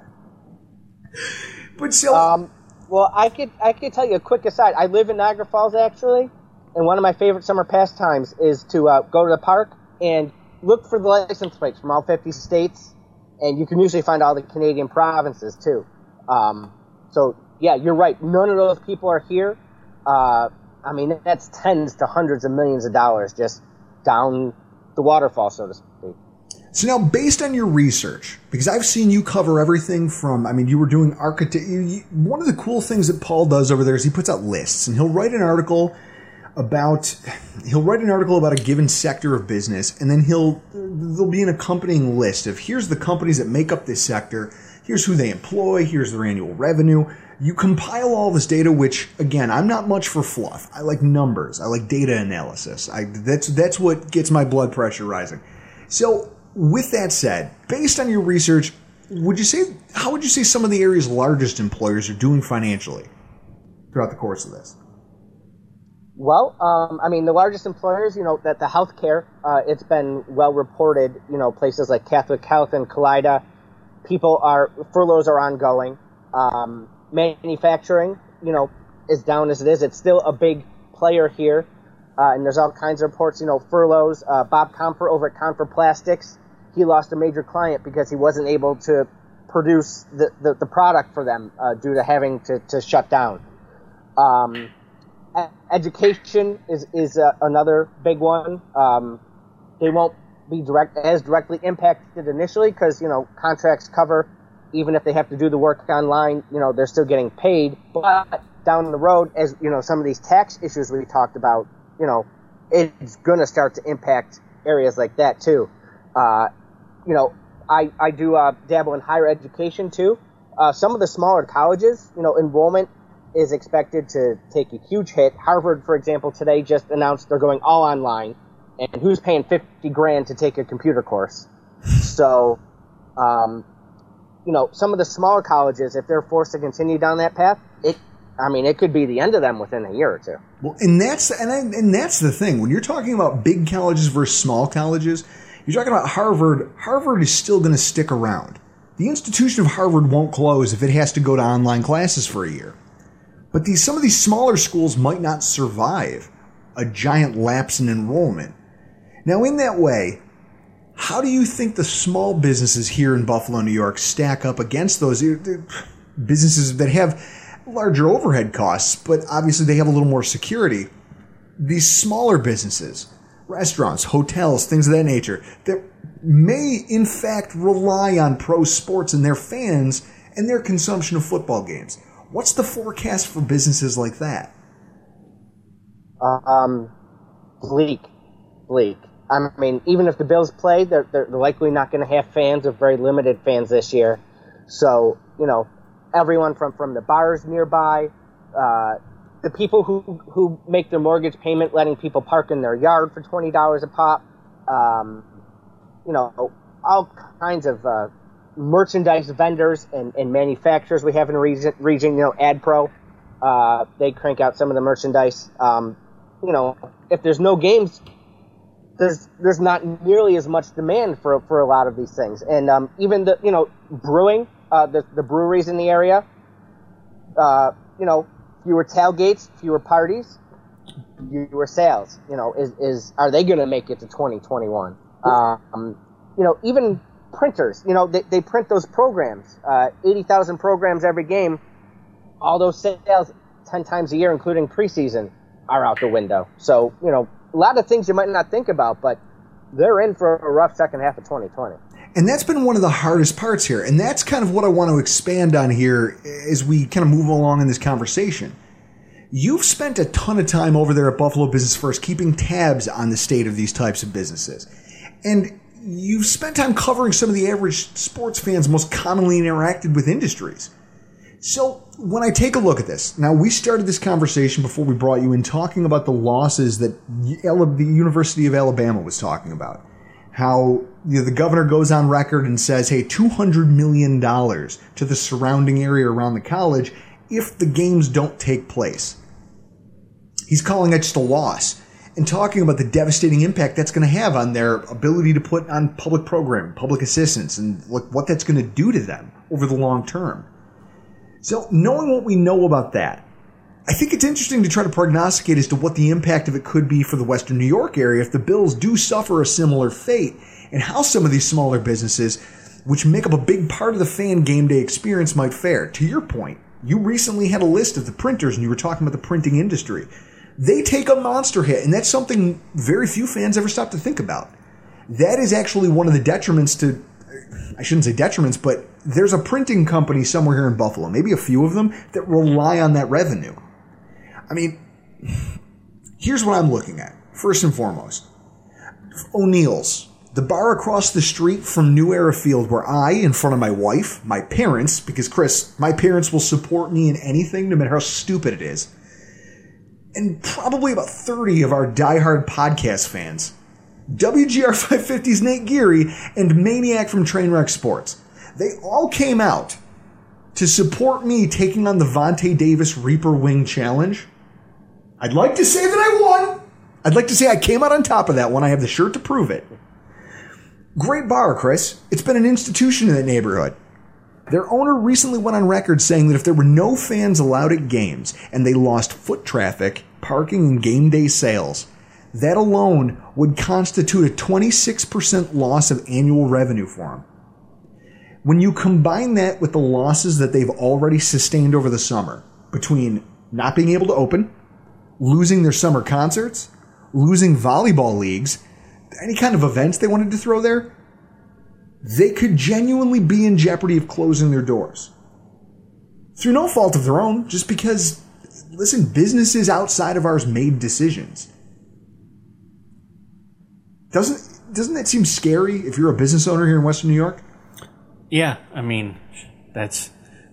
But so, Um, well, I could I could tell you a quick aside. I live in Niagara Falls actually, and one of my favorite summer pastimes is to uh, go to the park and look for the license plates from all 50 states, and you can usually find all the Canadian provinces too. Um, so yeah, you're right. None of those people are here. Uh, I mean, that's tens to hundreds of millions of dollars just down the waterfall, so to speak. So now, based on your research, because I've seen you cover everything from, I mean, you were doing architect. One of the cool things that Paul does over there is he puts out lists, and he'll write an article about, he'll write an article about a given sector of business, and then he'll there'll be an accompanying list of here's the companies that make up this sector, here's who they employ, here's their annual revenue. You compile all this data, which again, I'm not much for fluff. I like numbers. I like data analysis. I that's that's what gets my blood pressure rising. So with that said, based on your research, would you say how would you say some of the area's largest employers are doing financially throughout the course of this? Well, um, I mean, the largest employers, you know, that the healthcare, uh, it's been well reported, you know, places like Catholic Health and Kaleida, people are, furloughs are ongoing. Um, manufacturing, you know, is down as it is. It's still a big player here. Uh, and there's all kinds of reports, you know, furloughs. Uh, Bob Confer over at Confer Plastics, he lost a major client because he wasn't able to produce the, the, the product for them uh, due to having to, to shut down. Um, education is is uh, another big one. Um, they won't be direct as directly impacted initially because you know contracts cover even if they have to do the work online. You know they're still getting paid, but down the road, as you know, some of these tax issues we talked about, you know, it's going to start to impact areas like that too. Uh, you know, I I do uh, dabble in higher education too. Uh, some of the smaller colleges, you know, enrollment is expected to take a huge hit. Harvard, for example, today just announced they're going all online, and who's paying fifty grand to take a computer course? So, um, you know, some of the smaller colleges, if they're forced to continue down that path, it, I mean, it could be the end of them within a year or two. Well, and that's and I, and that's the thing when you're talking about big colleges versus small colleges. You're talking about Harvard. Harvard is still going to stick around. The institution of Harvard won't close if it has to go to online classes for a year. But these some of these smaller schools might not survive a giant lapse in enrollment. Now, in that way, how do you think the small businesses here in Buffalo, New York, stack up against those businesses that have larger overhead costs, but obviously they have a little more security? These smaller businesses, restaurants, hotels, things of that nature, that may in fact rely on pro sports and their fans and their consumption of football games. What's the forecast for businesses like that? Um, bleak, bleak. I mean, even if the Bills play, they're, they're likely not going to have fans or very limited fans this year. So, you know, everyone from, from the bars nearby, uh, the people who, who make their mortgage payment letting people park in their yard for $20 a pop, um, you know, all kinds of uh, merchandise vendors and, and manufacturers we have in region, region you know, AdPro, uh, they crank out some of the merchandise. Um, you know, if there's no games, there's there's not nearly as much demand for for a lot of these things, and um, even the you know brewing, uh, the the breweries in the area, uh, you know, fewer tailgates, fewer parties, fewer sales. You know, is is are they going to make it to 2021? Um, you know, even printers, you know, they, they print those programs, uh, 80,000 programs every game. All those sales 10 times a year, including preseason, are out the window. So, you know, a lot of things you might not think about, but they're in for a rough second half of 2020. And that's been one of the hardest parts here. And that's kind of what I want to expand on here as we kind of move along in this conversation. You've spent a ton of time over there at Buffalo Business First keeping tabs on the state of these types of businesses. And you've spent time covering some of the average sports fans most commonly interacted with industries. So when I take a look at this, now we started this conversation before we brought you in talking about the losses that the University of Alabama was talking about. How you know, the governor goes on record and says, hey, $200 million to the surrounding area around the college if the games don't take place. He's calling it just a loss and talking about the devastating impact that's going to have on their ability to put on public program, public assistance, and what, what that's going to do to them over the long term. So, knowing what we know about that, I think it's interesting to try to prognosticate as to what the impact of it could be for the Western New York area if the Bills do suffer a similar fate, and how some of these smaller businesses, which make up a big part of the fan game day experience, might fare. To your point, you recently had a list of the printers and you were talking about the printing industry. They take a monster hit, and that's something very few fans ever stop to think about. That is actually one of the detriments to, I shouldn't say detriments, but there's a printing company somewhere here in Buffalo, maybe a few of them, that rely on that revenue. I mean, here's what I'm looking at. First and foremost, O'Neill's, the bar across the street from New Era Field, where I, in front of my wife, my parents, because Chris, my parents will support me in anything, no matter how stupid it is, and probably about 30 of our diehard podcast fans. WGR 550's Nate Geary and Maniac from Trainwreck Sports. They all came out to support me taking on the Vontae Davis Reaper Wing Challenge. I'd like to say that I won. I'd like to say I came out on top of that one. I have the shirt to prove it. Great bar, Chris. It's been an institution in that neighborhood. Their owner recently went on record saying that if there were no fans allowed at games and they lost foot traffic, parking, and game day sales, that alone would constitute a 26% loss of annual revenue for them. When you combine that with the losses that they've already sustained over the summer, between not being able to open, losing their summer concerts, losing volleyball leagues, any kind of events they wanted to throw there, they could genuinely be in jeopardy of closing their doors. Through no fault of their own, just because, listen, businesses outside of ours made decisions. Doesn't doesn't that seem scary if you're a business owner here in Western New York? Yeah, I mean, that's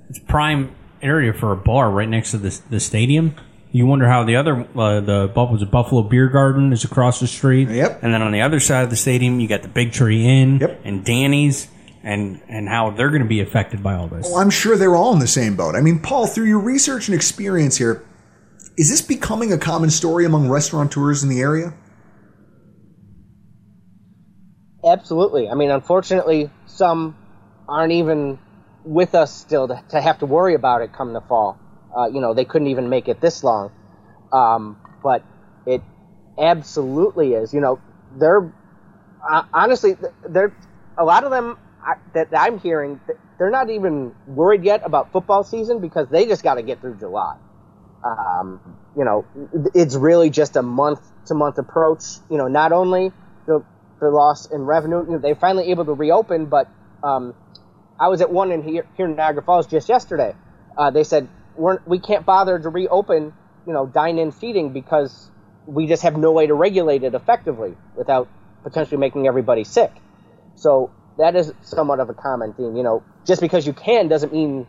it's prime area for a bar right next to the the stadium. You wonder how the other uh, the was it Buffalo Beer Garden is across the street. Yep. And then on the other side of the stadium, you got the Big Tree Inn Yep. and Danny's, and and how they're going to be affected by all this. Well, I'm sure they're all in the same boat. I mean, Paul, through your research and experience here, is this becoming a common story among restaurateurs in the area? Absolutely. I mean, unfortunately, some aren't even with us still to, to have to worry about it come the fall. Uh, you know, they couldn't even make it this long. Um, but it absolutely is. You know, they're uh, honestly, th- they're a lot of them that I'm hearing. They're not even worried yet about football season because they just got to get through July. Um, you know, it's really just a month to month approach. You know, not only the the loss in revenue, you know, they're finally able to reopen, but um, I was at one in here, here in Niagara Falls just yesterday. Uh, they said we're, we can't bother to reopen, you know, dine-in feeding because we just have no way to regulate it effectively without potentially making everybody sick. So that is somewhat of a common theme. You know, just because you can doesn't mean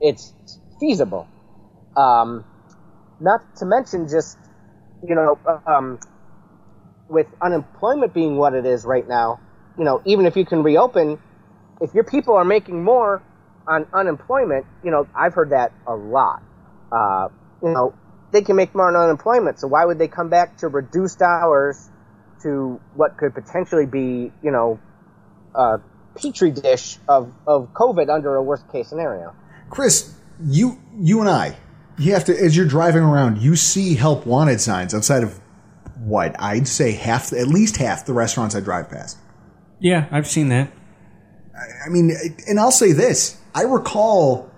it's feasible. Um, not to mention just, you know, um, with unemployment being what it is right now, you know, even if you can reopen, if your people are making more on unemployment, you know, I've heard that a lot. Uh, you know, they can make more on unemployment, so why would they come back to reduced hours to what could potentially be, you know, a petri dish of, of COVID under a worst case scenario? Chris, you you and I, you have to as you're driving around, you see help wanted signs outside of what I'd say half, at least half the restaurants I drive past. yeah, I've seen that. I mean, and I'll say this: I recall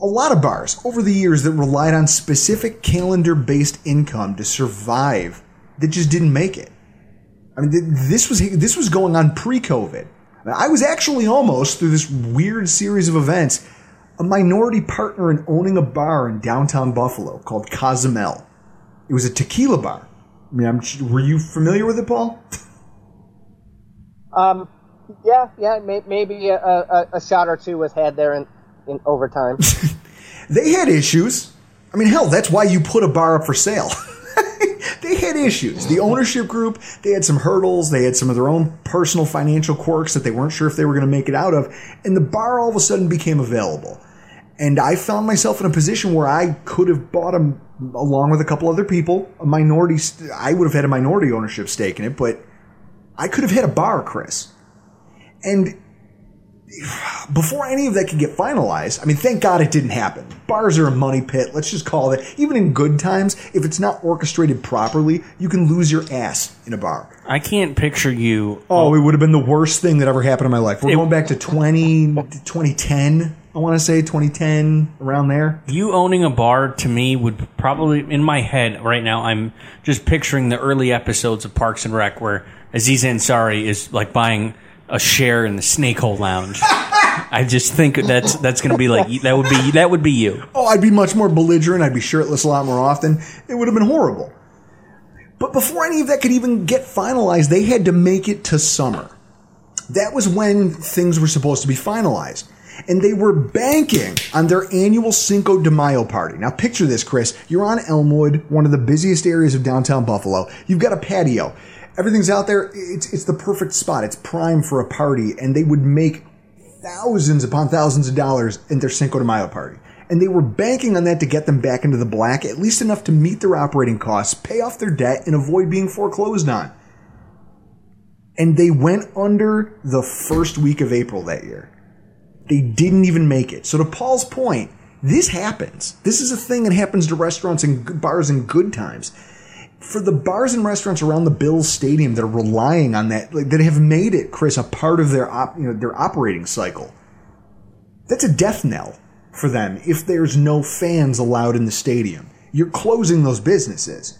a lot of bars over the years that relied on specific calendar-based income to survive that just didn't make it. I mean, this was this was going on pre-COVID. I was actually almost through this weird series of events a minority partner in owning a bar in downtown Buffalo called Cozumel. It was a tequila bar. I mean, I'm, were you familiar with it, Paul? Um, yeah, yeah, may, maybe a, a, a shot or two was had there in, in overtime. They had issues. I mean, hell, that's why you put a bar up for sale. they had issues. The ownership group, they had some hurdles. They had some of their own personal financial quirks that they weren't sure if they were going to make it out of. And the bar all of a sudden became available. And I found myself in a position where I could have bought them along with a couple other people. A minority, I would have had a minority ownership stake in it, but I could have had a bar, Chris. And before any of that could get finalized, I mean, thank God it didn't happen. Bars are a money pit. Let's just call it. Even in good times, if it's not orchestrated properly, you can lose your ass in a bar. I can't picture you. Oh, it would have been the worst thing that ever happened in my life. We're It- going back to 20, 2010, I want to say 2010, around there. You owning a bar to me would probably, in my head right now, I'm just picturing the early episodes of Parks and Rec where Aziz Ansari is like buying a share in the Snake Hole Lounge. I just think that's that's going to be like that would be that would be you. Oh, I'd be much more belligerent. I'd be shirtless a lot more often. It would have been horrible. But before any of that could even get finalized, they had to make it to summer. That was when things were supposed to be finalized. And they were banking on their annual Cinco de Mayo party. Now picture this, Chris. You're on Elmwood, one of the busiest areas of downtown Buffalo. You've got a patio. Everything's out there. It's, it's the perfect spot. It's prime for a party. And they would make thousands upon thousands of dollars in their Cinco de Mayo party. And they were banking on that to get them back into the black, at least enough to meet their operating costs, pay off their debt, and avoid being foreclosed on. And they went under the first week of April that year. They didn't even make it. So to Paul's point, this happens. This is a thing that happens to restaurants and bars in good times. For the bars and restaurants around the Bills Stadium that are relying on that, like, that have made it, Chris, a part of their op, you know, their operating cycle. That's a death knell for them if there's no fans allowed in the stadium. You're closing those businesses.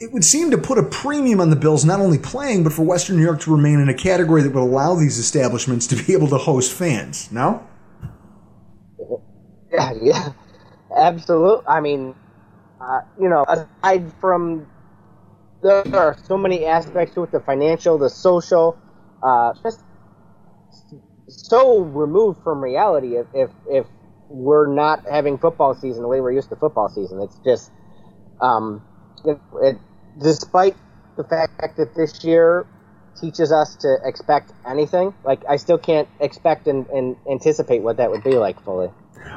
It would seem to put a premium on the Bills not only playing, but for Western New York to remain in a category that would allow these establishments to be able to host fans. No? Yeah, yeah, absolutely. I mean, uh, you know, aside from there are so many aspects to it the financial, the social, uh, just so removed from reality if, if, if we're not having football season the way we're used to football season. It's just, um, it, it, despite the fact that this year teaches us to expect anything, like, I still can't expect and, and anticipate what that would be like fully.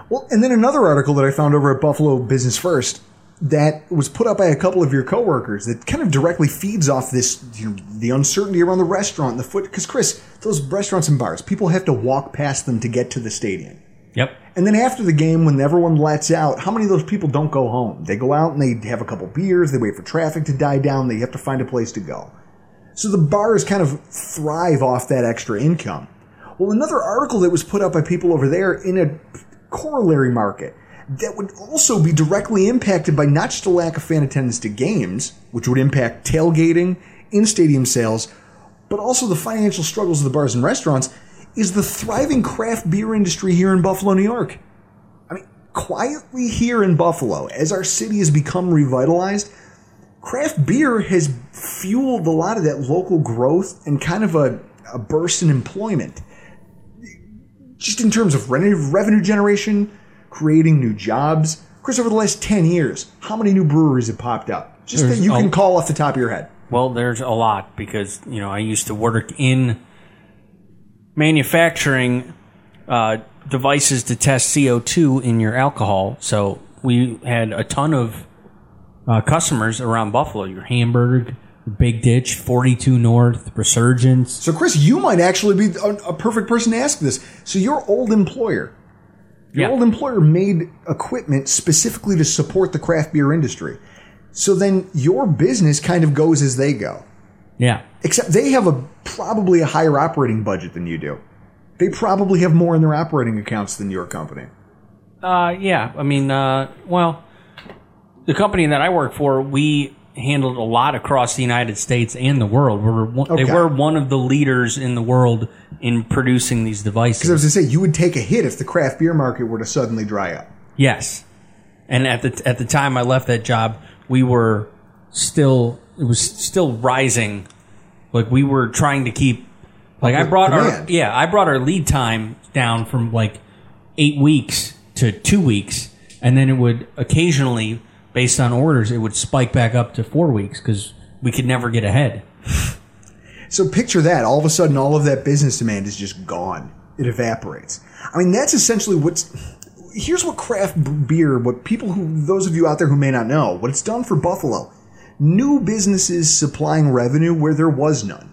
Well, and then another article that I found over at Buffalo Business First that was put up by a couple of your coworkers that kind of directly feeds off this you know, the uncertainty around the restaurant, the foot. Because Chris, those restaurants and bars, people have to walk past them to get to the stadium. Yep. And then after the game, when everyone lets out, how many of those people don't go home? They go out and they have a couple beers, they wait for traffic to die down, they have to find a place to go. So the bars kind of thrive off that extra income. Well, another article that was put up by people over there in a corollary market that would also be directly impacted by not just a lack of fan attendance to games, which would impact tailgating, in stadium sales, but also the financial struggles of the bars and restaurants, is the thriving craft beer industry here in Buffalo, New York. I mean, quietly here in Buffalo, as our city has become revitalized, craft beer has fueled a lot of that local growth and kind of a, a burst in employment. Just in terms of revenue, revenue generation, creating new jobs. Chris, over the last 10 years, how many new breweries have popped up? Just There's that you a- can call off the top of your head. Well, there's a lot because you know I used to work in manufacturing uh, devices to test CO2 in your alcohol. So we had a ton of uh, customers around Buffalo. Your Hamburg, Big Ditch, 42 North, Resurgence. So, Chris, you might actually be a, a perfect person to ask this. So, your old employer, your Yeah. old employer made equipment specifically to support the craft beer industry. So then your business kind of goes as they go. Yeah. Except they have a probably a higher operating budget than you do. They probably have more in their operating accounts than your company. Uh, yeah. I mean, uh, well, the company that I work for, we handled a lot across the United States and the world. We're one, Okay. They were one of the leaders in the world in producing these devices. Because I was going to say, you would take a hit if the craft beer market were to suddenly dry up. Yes. And at the at the time I left that job, we were still it was still rising. Like we were trying to keep like I brought our yeah, I brought our lead time down from like 8 weeks to 2 weeks and then it would occasionally based on orders it would spike back up to 4 weeks cuz we could never get ahead. So picture that. All of a sudden, all of that business demand is just gone. It evaporates. I mean, that's essentially what's. Here's what craft beer, what people who, those of you out there who may not know, what it's done for Buffalo. New businesses supplying revenue where there was none.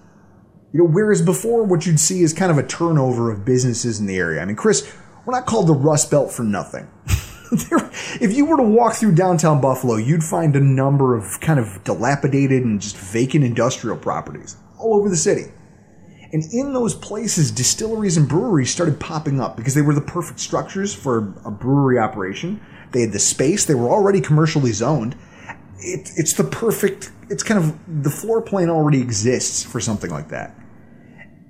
You know, whereas before what you'd see is kind of a turnover of businesses in the area. I mean, Chris, we're not called the Rust Belt for nothing. If you were to walk through downtown Buffalo, you'd find a number of kind of dilapidated and just vacant industrial properties all over the city. And in those places, distilleries and breweries started popping up because they were the perfect structures for a brewery operation. They had the space, they were already commercially zoned. It, it's the perfect, it's kind of the floor plan already exists for something like that.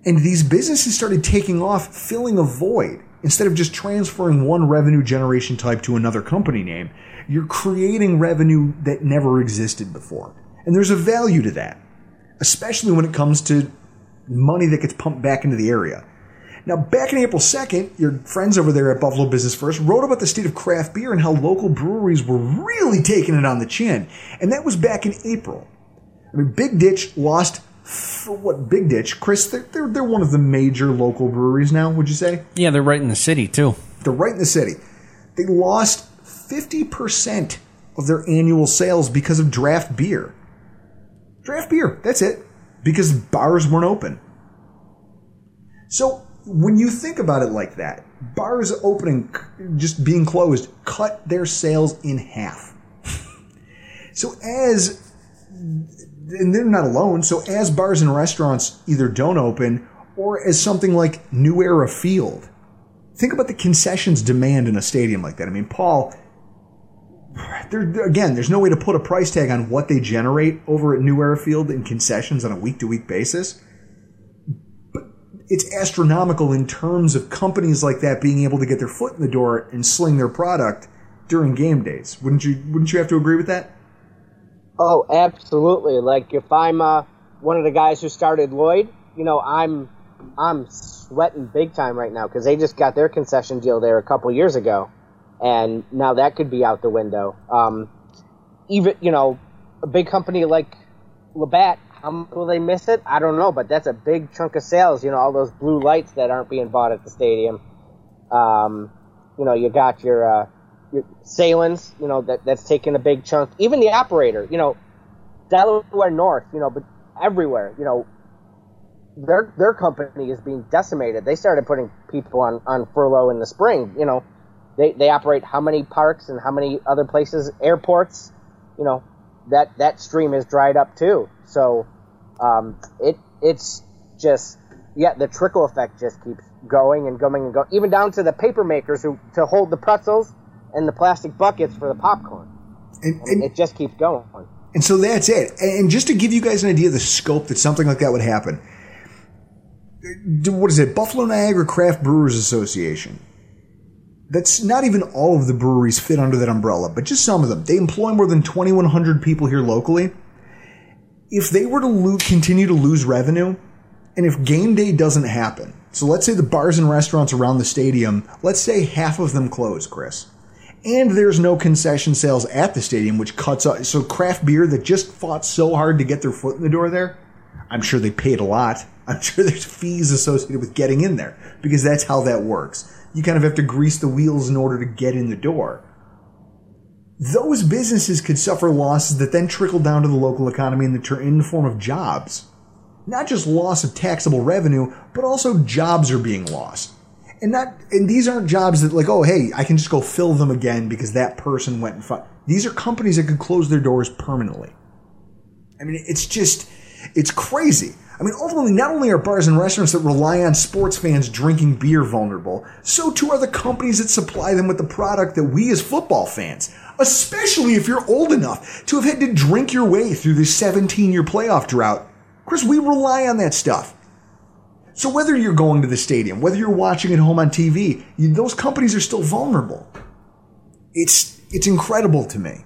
And these businesses started taking off, filling a void. Instead of just transferring one revenue generation type to another company name, you're creating revenue that never existed before. And there's a value to that, especially when it comes to money that gets pumped back into the area. Now, back in April 2nd, your friends over there at Buffalo Business First wrote about the state of craft beer and how local breweries were really taking it on the chin. And that was back in April. I mean, Big Ditch lost, what, Big Ditch? Chris, they're, they're, they're one of the major local breweries now, would you say? Yeah, they're right in the city too. They're right in the city. They lost 50% of their annual sales because of draft beer. Draft beer, that's it. Because bars weren't open. So when you think about it like that, bars opening, just being closed, cut their sales in half. so as, and they're not alone, so as bars and restaurants either don't open or as something like New Era Field, think about the concessions demand in a stadium like that. I mean, Paul, again, there's no way to put a price tag on what they generate over at New Era Field in concessions on a week to week basis. But it's astronomical in terms of companies like that being able to get their foot in the door and sling their product during game days. Wouldn't you? Wouldn't you have to agree with that? Oh, absolutely. Like if I'm uh, one of the guys who started Lloyd, you know, I'm I'm sweating big time right now because they just got their concession deal there a couple years ago, and now that could be out the window. Um, even you know, a big company like Labatt, how much will they miss it? I don't know, but that's a big chunk of sales. You know, all those blue lights that aren't being bought at the stadium. Um, you know, you got your uh, Sahlen's, you know, that that's taking a big chunk. Even the operator, you know, Delaware North, you know, but everywhere, you know, their their company is being decimated. They started putting people on, on furlough in the spring. You know, they they operate how many parks and how many other places, airports. You know, that that stream is dried up too. So um, it it's just yeah, the trickle effect just keeps going and going and going, even down to the paper makers who to hold the pretzels and the plastic buckets for the popcorn. And, and, it just keeps going. and so that's it. And just to give you guys an idea of the scope that something like that would happen, what is it? Buffalo Niagara Craft Brewers Association. That's not even all of the breweries fit under that umbrella, but just some of them. They employ more than 2,100 people here locally. If they were to lo- continue to lose revenue, and if game day doesn't happen, so let's say the bars and restaurants around the stadium, let's say half of them close, Chris, and there's no concession sales at the stadium, which cuts out. So craft beer that just fought so hard to get their foot in the door there, I'm sure they paid a lot. I'm sure there's fees associated with getting in there because that's how that works. You kind of have to grease the wheels in order to get in the door. Those businesses could suffer losses that then trickle down to the local economy in the, ter- in the form of jobs. Not just loss of taxable revenue, but also jobs are being lost. And not and these aren't jobs that like, oh hey, I can just go fill them again because that person went and fought. These are companies that could close their doors permanently. I mean, it's just it's crazy. I mean, ultimately, not only are bars and restaurants that rely on sports fans drinking beer vulnerable, so too are the companies that supply them with the product that we as football fans, especially if you're old enough to have had to drink your way through this 17 year playoff drought. Chris, we rely on that stuff. So whether you're going to the stadium, whether you're watching at home on TV, you, those companies are still vulnerable. It's it's incredible to me.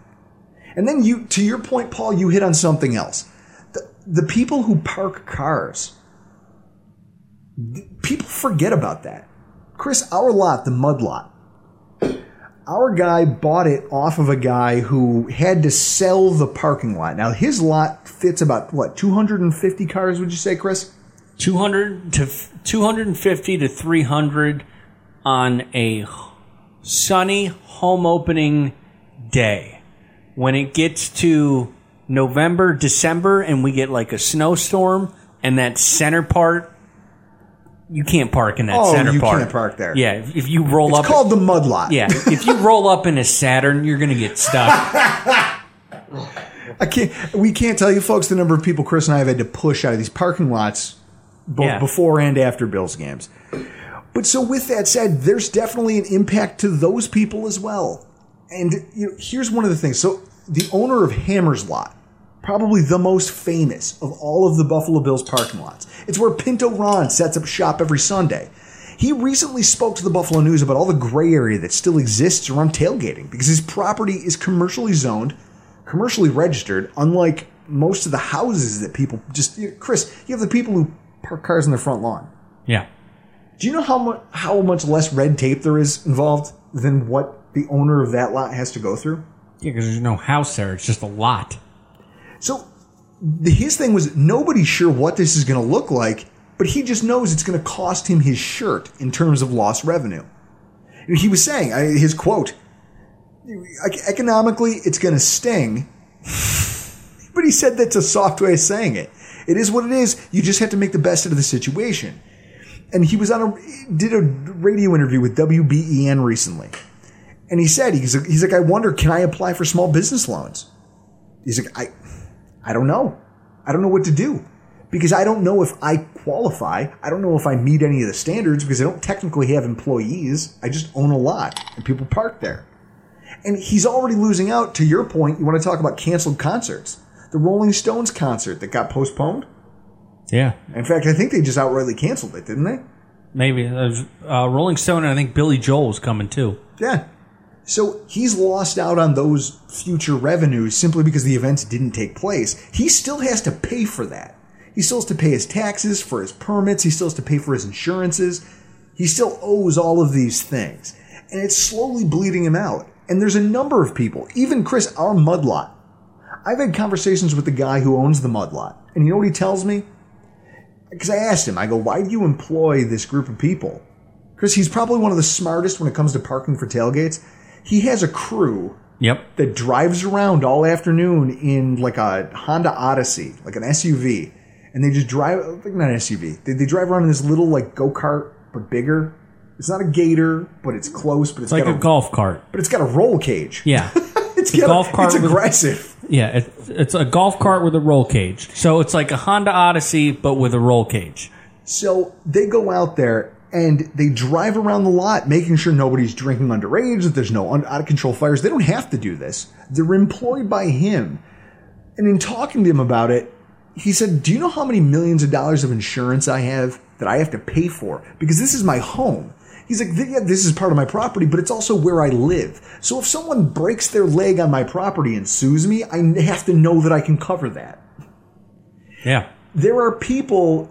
And then you, to your point, Paul, you hit on something else. The, the people who park cars, people forget about that. Chris, our lot, the mud lot, our guy bought it off of a guy who had to sell the parking lot. Now his lot fits about what 250 cars? Would you say, Chris? 200 to 250 to 300 on a sunny home opening day. When it gets to November, December, and we get like a snowstorm and that center part, you can't park in that center part. Oh, center you part. can't park there. Yeah, if, if you roll It's up, it's called the mud lot. yeah, if you roll up in a Saturn, you're gonna get stuck. I can't. We can't tell you, folks, the number of people Chris and I have had to push out of these parking lots, both Yeah. before and after Bills games. But so, with that said, there's definitely an impact to those people as well. And you know, here's one of the things. So, the owner of Hammer's Lot, probably the most famous of all of the Buffalo Bills parking lots. It's where Pinto Ron sets up shop every Sunday. He recently spoke to the Buffalo News about all the gray area that still exists around tailgating because his property is commercially zoned, commercially registered, unlike most of the houses that people just. you know, Chris, you have the people who park cars in the front lawn. yeah, Do you know how much how much less red tape there is involved than what the owner of that lot has to go through? yeah, because there's no house there; it's just a lot. So the, his thing was nobody's sure what this is going to look like, but he just knows it's going to cost him his shirt in terms of lost revenue. And he was saying I, his quote: "Economically, it's going to sting." But he said that's a soft way of saying it. It is what it is. You just have to make the best out of the situation. And he was on a did a radio interview with WBEN recently, and he said he's he's like I wonder can I apply for small business loans? He's like I I don't know. I don't know what to do because I don't know if I qualify. I don't know if I meet any of the standards because I don't technically have employees. I just own a lot and people park there. And he's already losing out to your point. You want to talk about canceled concerts. The Rolling Stones concert that got postponed. Yeah, In fact, I think they just outrightly canceled it, didn't they? maybe uh, Rolling Stone, and I think Billy Joel's coming too. Yeah. So he's lost out on those future revenues simply because the events didn't take place. He still has to pay for that. He still has to pay his taxes, for his permits, he still has to pay for his insurances. He still owes all of these things. And it's slowly bleeding him out. And there's a number of people, even Chris, our mudlot. I've had conversations with the guy who owns the mud lot, And you know what he tells me? Because I asked him, I go, why do you employ this group of people? Chris, he's probably one of the smartest when it comes to parking for tailgates. He has a crew Yep. that drives around all afternoon in like a Honda Odyssey, like an SUV, and they just drive, like not an SUV. They, they drive around in this little like go kart, but bigger. It's not a Gator, but it's close. But it's It's like got a golf cart. but it's got a roll cage. Yeah. it's a got golf a, cart It's aggressive. Yeah, it, it's a golf cart with a roll cage. So it's like a Honda Odyssey, but with a roll cage. So they go out there and they drive around the lot, making sure nobody's drinking underage, that there's no un- out of control fires. They don't have to do this. They're employed by him. And in talking to him about it, he said, Do you know how many millions of dollars of insurance I have that I have to pay for? Because this is my home. He's like, yeah, this is part of my property, but it's also where I live. So if someone breaks their leg on my property and sues me, I have to know that I can cover that Yeah. there are people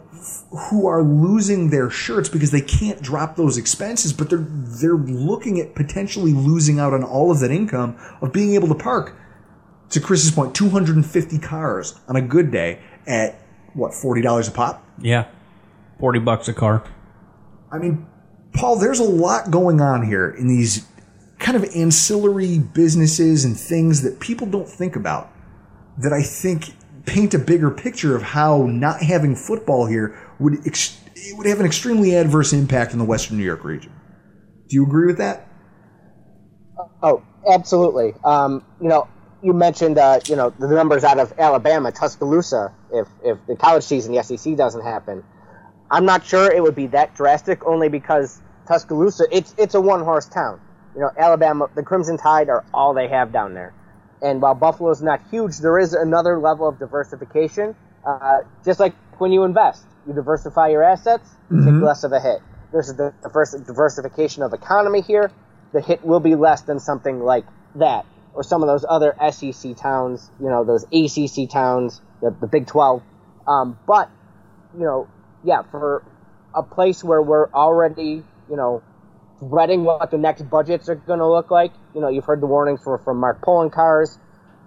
who are losing their shirts because they can't drop those expenses, but they're they're looking at potentially losing out on all of that income of being able to park. To Chris's point, 250 cars on a good day at what forty dollars a pop. Yeah. 40 bucks a car. I mean, Paul, there's a lot going on here in these kind of ancillary businesses and things that people don't think about that I think paint a bigger picture of how not having football here would ex- it would have an extremely adverse impact in the Western New York region. Do you agree with that? Oh, absolutely. Um, you know, you mentioned uh, you know the numbers out of Alabama, Tuscaloosa. If if the college season, the SEC doesn't happen, I'm not sure it would be that drastic. Only because Tuscaloosa, it's it's a one horse town. You know, Alabama, the Crimson Tide are all they have down there. And while Buffalo's not huge, there is another level of diversification. Uh, just like when you invest, you diversify your assets, you take less of a hit. There's a diverse diversification of economy here. The hit will be less than something like that, or some of those other SEC towns, you know, those ACC towns, the, the Big 12. Um, but, you know, yeah, for a place where we're already, you know, dreading what the next budgets are going to look like. You know, you've heard the warnings for, from Mark Poloncarz,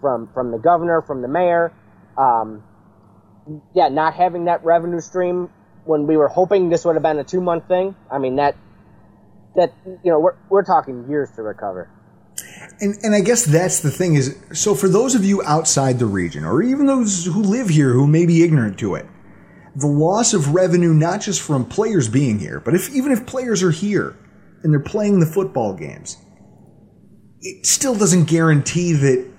from from the governor, from the mayor. Um, yeah, not having that revenue stream when we were hoping this would have been a two month thing. I mean that that you know we're we're talking years to recover. And and I guess that's the thing is so for those of you outside the region or even those who live here who may be ignorant to it, the loss of revenue, not just from players being here, but if even if players are here and they're playing the football games, it still doesn't guarantee that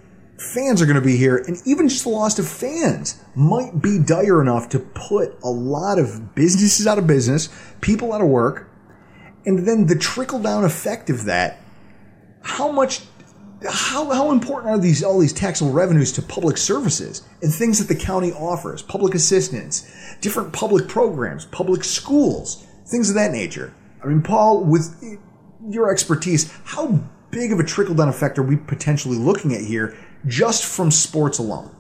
fans are going to be here. And even just the loss of fans might be dire enough to put a lot of businesses out of business, people out of work, and then the trickle down effect of that. How much how, how important are these all these taxable revenues to public services and things that the county offers public assistance different public programs public schools things of that nature? I mean paul with your expertise how big of a trickle down effect are we potentially looking at here just from sports alone?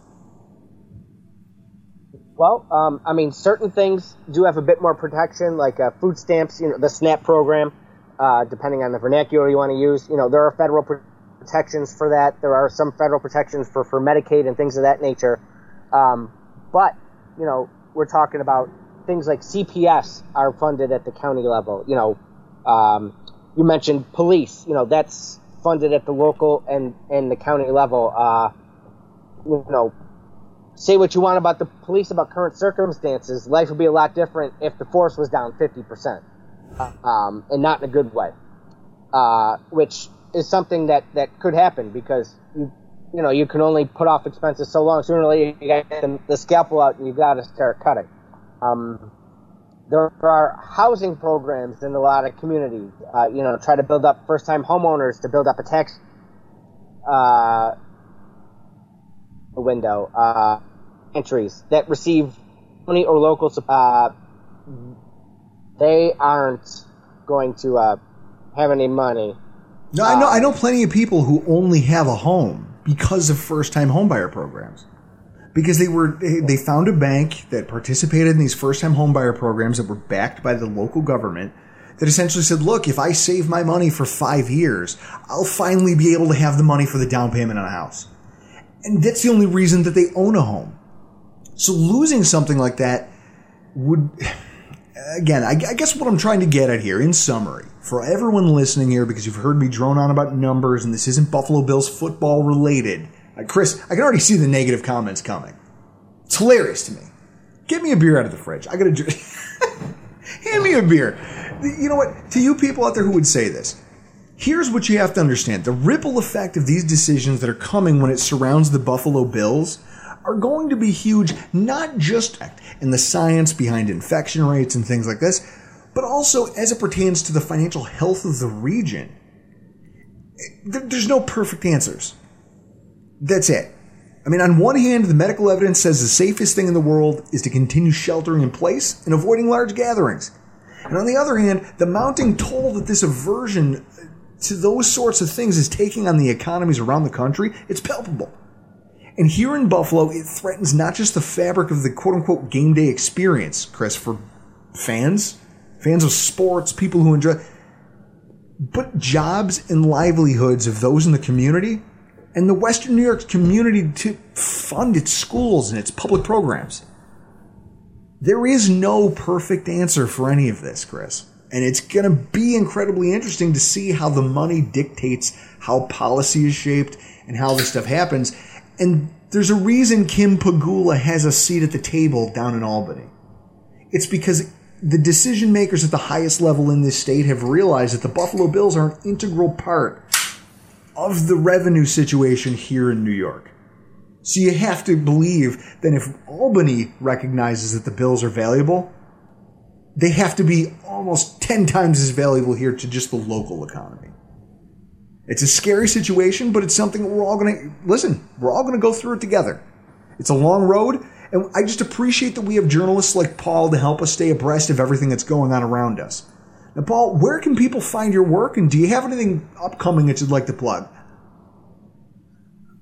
Well um, i mean certain things do have a bit more protection like uh, food stamps you know the snap program uh, depending on the vernacular you want to use. You know there are federal protections for that. There are some federal protections for, for Medicaid and things of that nature. Um, but, you know, we're talking about things like CPS are funded at the county level. You know, um, you mentioned police, you know, that's funded at the local and, and the county level. Uh, you know, say what you want about the police, about current circumstances. Life would be a lot different if the force was down 50%, um, and not in a good way. Uh, which is something that, that could happen because you you know you can only put off expenses so long. Sooner or later, you got the, the scalpel out and you got to start cutting. Um, there are housing programs in a lot of communities. Uh, you know, try to build up first-time homeowners to build up a tax uh, window uh, entries that receive money or local support. Uh, they aren't going to uh, have any money no, I know. I know um, plenty of people who only have a home because of first-time homebuyer programs. Because they were they found a bank that participated in these first-time homebuyer programs that were backed by the local government that essentially said, "Look, if I save my money for five years, I'll finally be able to have the money for the down payment on a house." And that's the only reason that they own a home. So losing something like that would again, I, I, guess what I'm trying to get at here, in summary, for everyone listening here, because you've heard me drone on about numbers and this isn't Buffalo Bills football related. Uh, Chris, I can already see the negative comments coming. It's hilarious to me. Get me a beer out of the fridge. I gotta. Drink. Hand me a beer. You know what? To you people out there who would say this, here's what you have to understand the ripple effect of these decisions that are coming when it surrounds the Buffalo Bills are going to be huge, not just in the science behind infection rates and things like this, but also as it pertains to the financial health of the region. There's no perfect answers. That's it. I mean, on one hand, the medical evidence says the safest thing in the world is to continue sheltering in place and avoiding large gatherings. And on the other hand, the mounting toll that this aversion to those sorts of things is taking on the economies around the country, it's palpable. And here in Buffalo, it threatens not just the fabric of the quote unquote game day experience, Chris, for fans, fans of sports, people who enjoy, but jobs and livelihoods of those in the community and the Western New York community to fund its schools and its public programs. There is no perfect answer for any of this, Chris. And it's going to be incredibly interesting to see how the money dictates how policy is shaped and how this stuff happens. And there's a reason Kim Pegula has a seat at the table down in Albany. It's because the decision makers at the highest level in this state have realized that the Buffalo Bills are an integral part of the revenue situation here in New York. So you have to believe that if Albany recognizes that the Bills are valuable, they have to be almost 10 times as valuable here to just the local economy. It's a scary situation, but it's something we're all going to listen. We're all going to go through it together. It's a long road, and I just appreciate that we have journalists like Paul to help us stay abreast of everything that's going on around us. Now, Paul, where can people find your work, and do you have anything upcoming that you'd like to plug?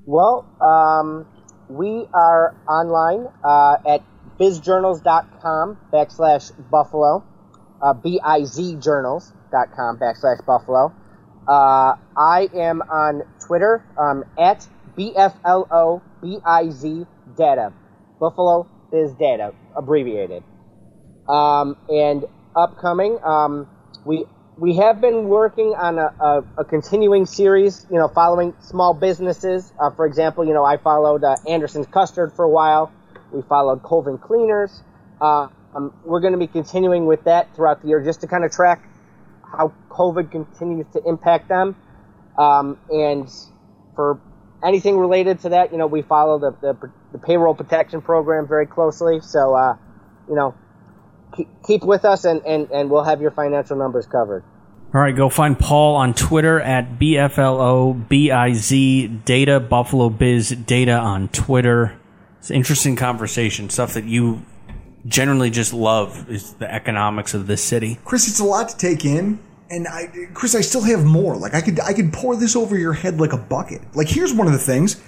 Well, um, we are online uh, at bizjournals.com backslash buffalo, uh, B-I-Z journals.com backslash buffalo. Uh, I am on Twitter um, at BFLOBIZ Data, Buffalo Biz Data, abbreviated. Um, and upcoming, um, we we have been working on a, a, a, continuing series, you know, following small businesses. Uh, for example, you know, I followed uh, Anderson's Custard for a while. We followed Colvin Cleaners. Uh, Um, we're going to be continuing with that throughout the year just to kind of track how COVID continues to impact them. Um, and for anything related to that, you know, we follow the, the, the payroll protection program very closely. So, uh, you know, keep, with us and, and, and we'll have your financial numbers covered. All right, go find Paul on Twitter at BFLOBIZ Data, Buffalo Biz Data on Twitter. It's an interesting conversation, stuff that you generally just love is the economics of this city. Chris, it's a lot to take in. And I, Chris, I still have more. Like I could, I could pour this over your head like a bucket. Like here's one of the things.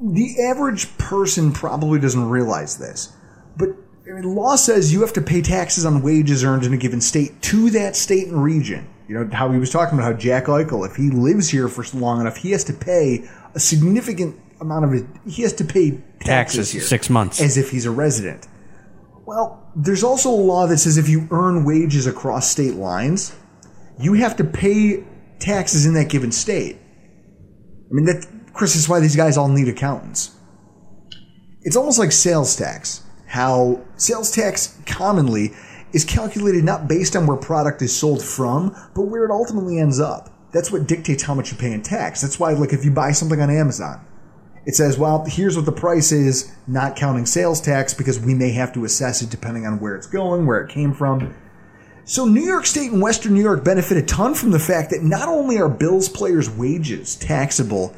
The average person probably doesn't realize this, but I mean, law says you have to pay taxes on wages earned in a given state to that state and region. You know how he was talking about how Jack Eichel, if he lives here for long enough, he has to pay a significant amount of it. He has to pay taxes, Taxes, here, six months. as if he's a resident. Well, there's also a law that says if you earn wages across state lines, you have to pay taxes in that given state. I mean, that, Chris, is why these guys all need accountants. It's almost like sales tax. How sales tax commonly is calculated not based on where product is sold from, but where it ultimately ends up. That's what dictates how much you pay in tax. That's why, like, if you buy something on Amazon, it says, well, here's what the price is, not counting sales tax, because we may have to assess it depending on where it's going, where it came from. So New York State and Western New York benefit a ton from the fact that not only are Bills players' wages taxable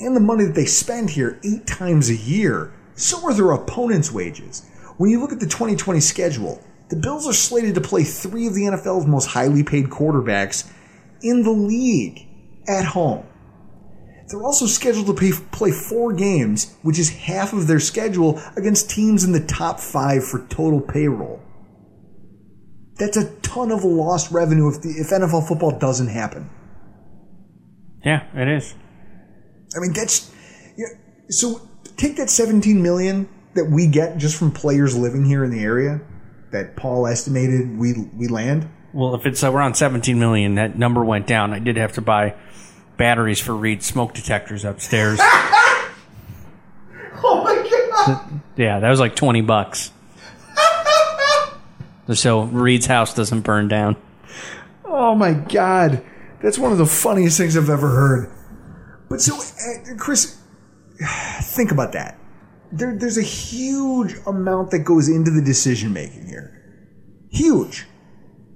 and the money that they spend here eight times a year, so are their opponents' wages. When you look at the 2020 schedule, the Bills are slated to play three of the NFL's most highly paid quarterbacks in the league at home. They're also scheduled to pay, play four games, which is half of their schedule, against teams in the top five for total payroll. That's a ton of lost revenue if, the, if NFL football doesn't happen. Yeah, it is. I mean, that's yeah, so. Take that 17 million that we get just from players living here in the area that Paul estimated we we land. Well, if it's uh, around 17 million, that number went down. I did have to buy batteries for Reid's smoke detectors upstairs. Oh my god! yeah, that was like 20 bucks. so Reid's house doesn't burn down. Oh my god! That's one of the funniest things I've ever heard. But so, uh, Chris, think about that. There, there's a huge amount that goes into the decision making here. Huge.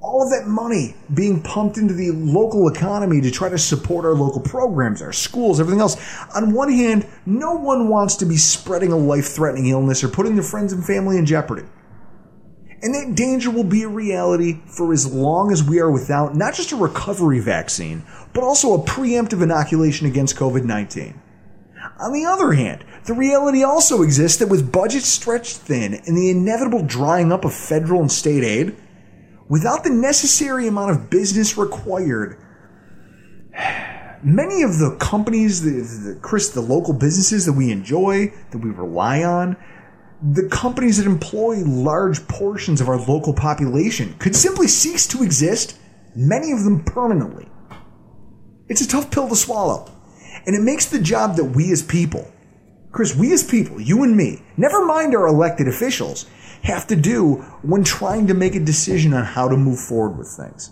All of that money being pumped into the local economy to try to support our local programs, our schools, everything else. On one hand, no one wants to be spreading a life threatening illness or putting their friends and family in jeopardy. And that danger will be a reality for as long as we are without not just a recovery vaccine, but also a preemptive inoculation against COVID 19. On the other hand, the reality also exists that with budgets stretched thin and the inevitable drying up of federal and state aid, without the necessary amount of business required, many of the companies, the, the, Chris, the local businesses that we enjoy, that we rely on, the companies that employ large portions of our local population could simply cease to exist, many of them permanently. It's a tough pill to swallow. And it makes the job that we as people, Chris, we as people, you and me, never mind our elected officials, have to do when trying to make a decision on how to move forward with things.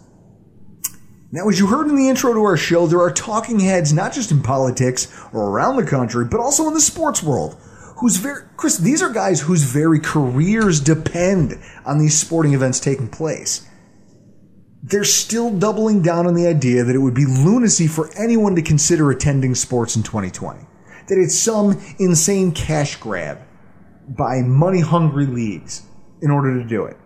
Now, as you heard in the intro to our show, there are talking heads not just in politics or around the country, but also in the sports world. Who's very, Chris, these are guys whose very careers depend on these sporting events taking place they're still doubling down on the idea that it would be lunacy for anyone to consider attending sports in 2020. That it's some insane cash grab by money hungry leagues in order to do it.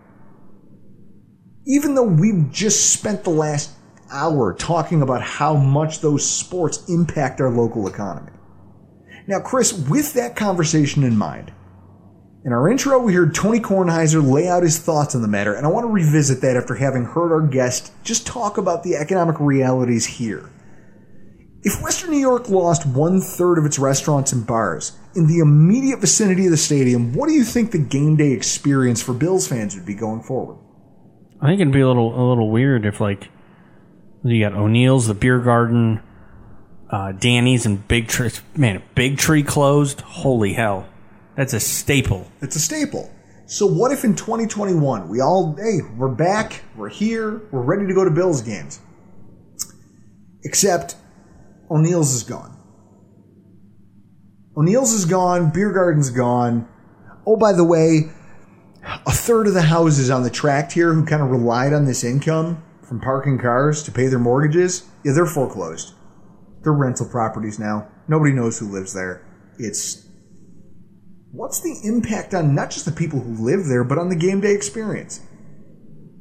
Even though we've just spent the last hour talking about how much those sports impact our local economy. Now, Chris, with that conversation in mind, in our intro, we heard Tony Kornheiser lay out his thoughts on the matter, and I want to revisit that after having heard our guest just talk about the economic realities here. If Western New York lost one third of its restaurants and bars in the immediate vicinity of the stadium, what do you think the game day experience for Bills fans would be going forward? I think it'd be a little a little weird if like you got O'Neill's, the beer garden, uh, Danny's, and Big Tree. Man, Big Tree closed. Holy hell, that's a staple. It's a staple. So what if in 2021 we all, hey, we're back, we're here, we're ready to go to Bills games. Except O'Neill's is gone. O'Neill's is gone, Beer Garden's gone. Oh, by the way, a third of the houses on the tract here who kind of relied on this income from parking cars to pay their mortgages, yeah, they're foreclosed. They're rental properties now. Nobody knows who lives there. It's what's the impact on not just the people who live there, but on the game day experience?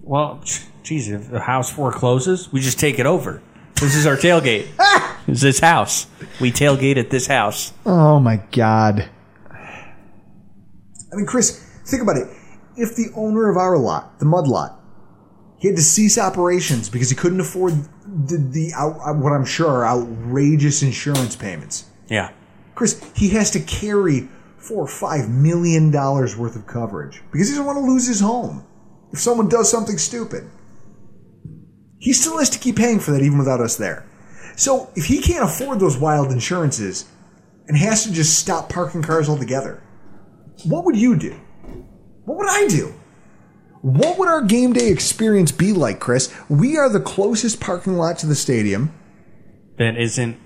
Well, geez, if the house forecloses, we just take it over. This is our tailgate. It's this house. We tailgate at this house. Oh my god. I mean, Chris, think about it. If the owner of our lot, the mud lot, he had to cease operations because he couldn't afford the, the out, uh, what I'm sure are outrageous insurance payments. Yeah. Chris, he has to carry four or five million dollars worth of coverage because he doesn't want to lose his home if someone does something stupid. He still has to keep paying for that even without us there. So if he can't afford those wild insurances and has to just stop parking cars altogether, what would you do? What would I do? What would our game day experience be like, Chris? We are the closest parking lot to the stadium, That isn't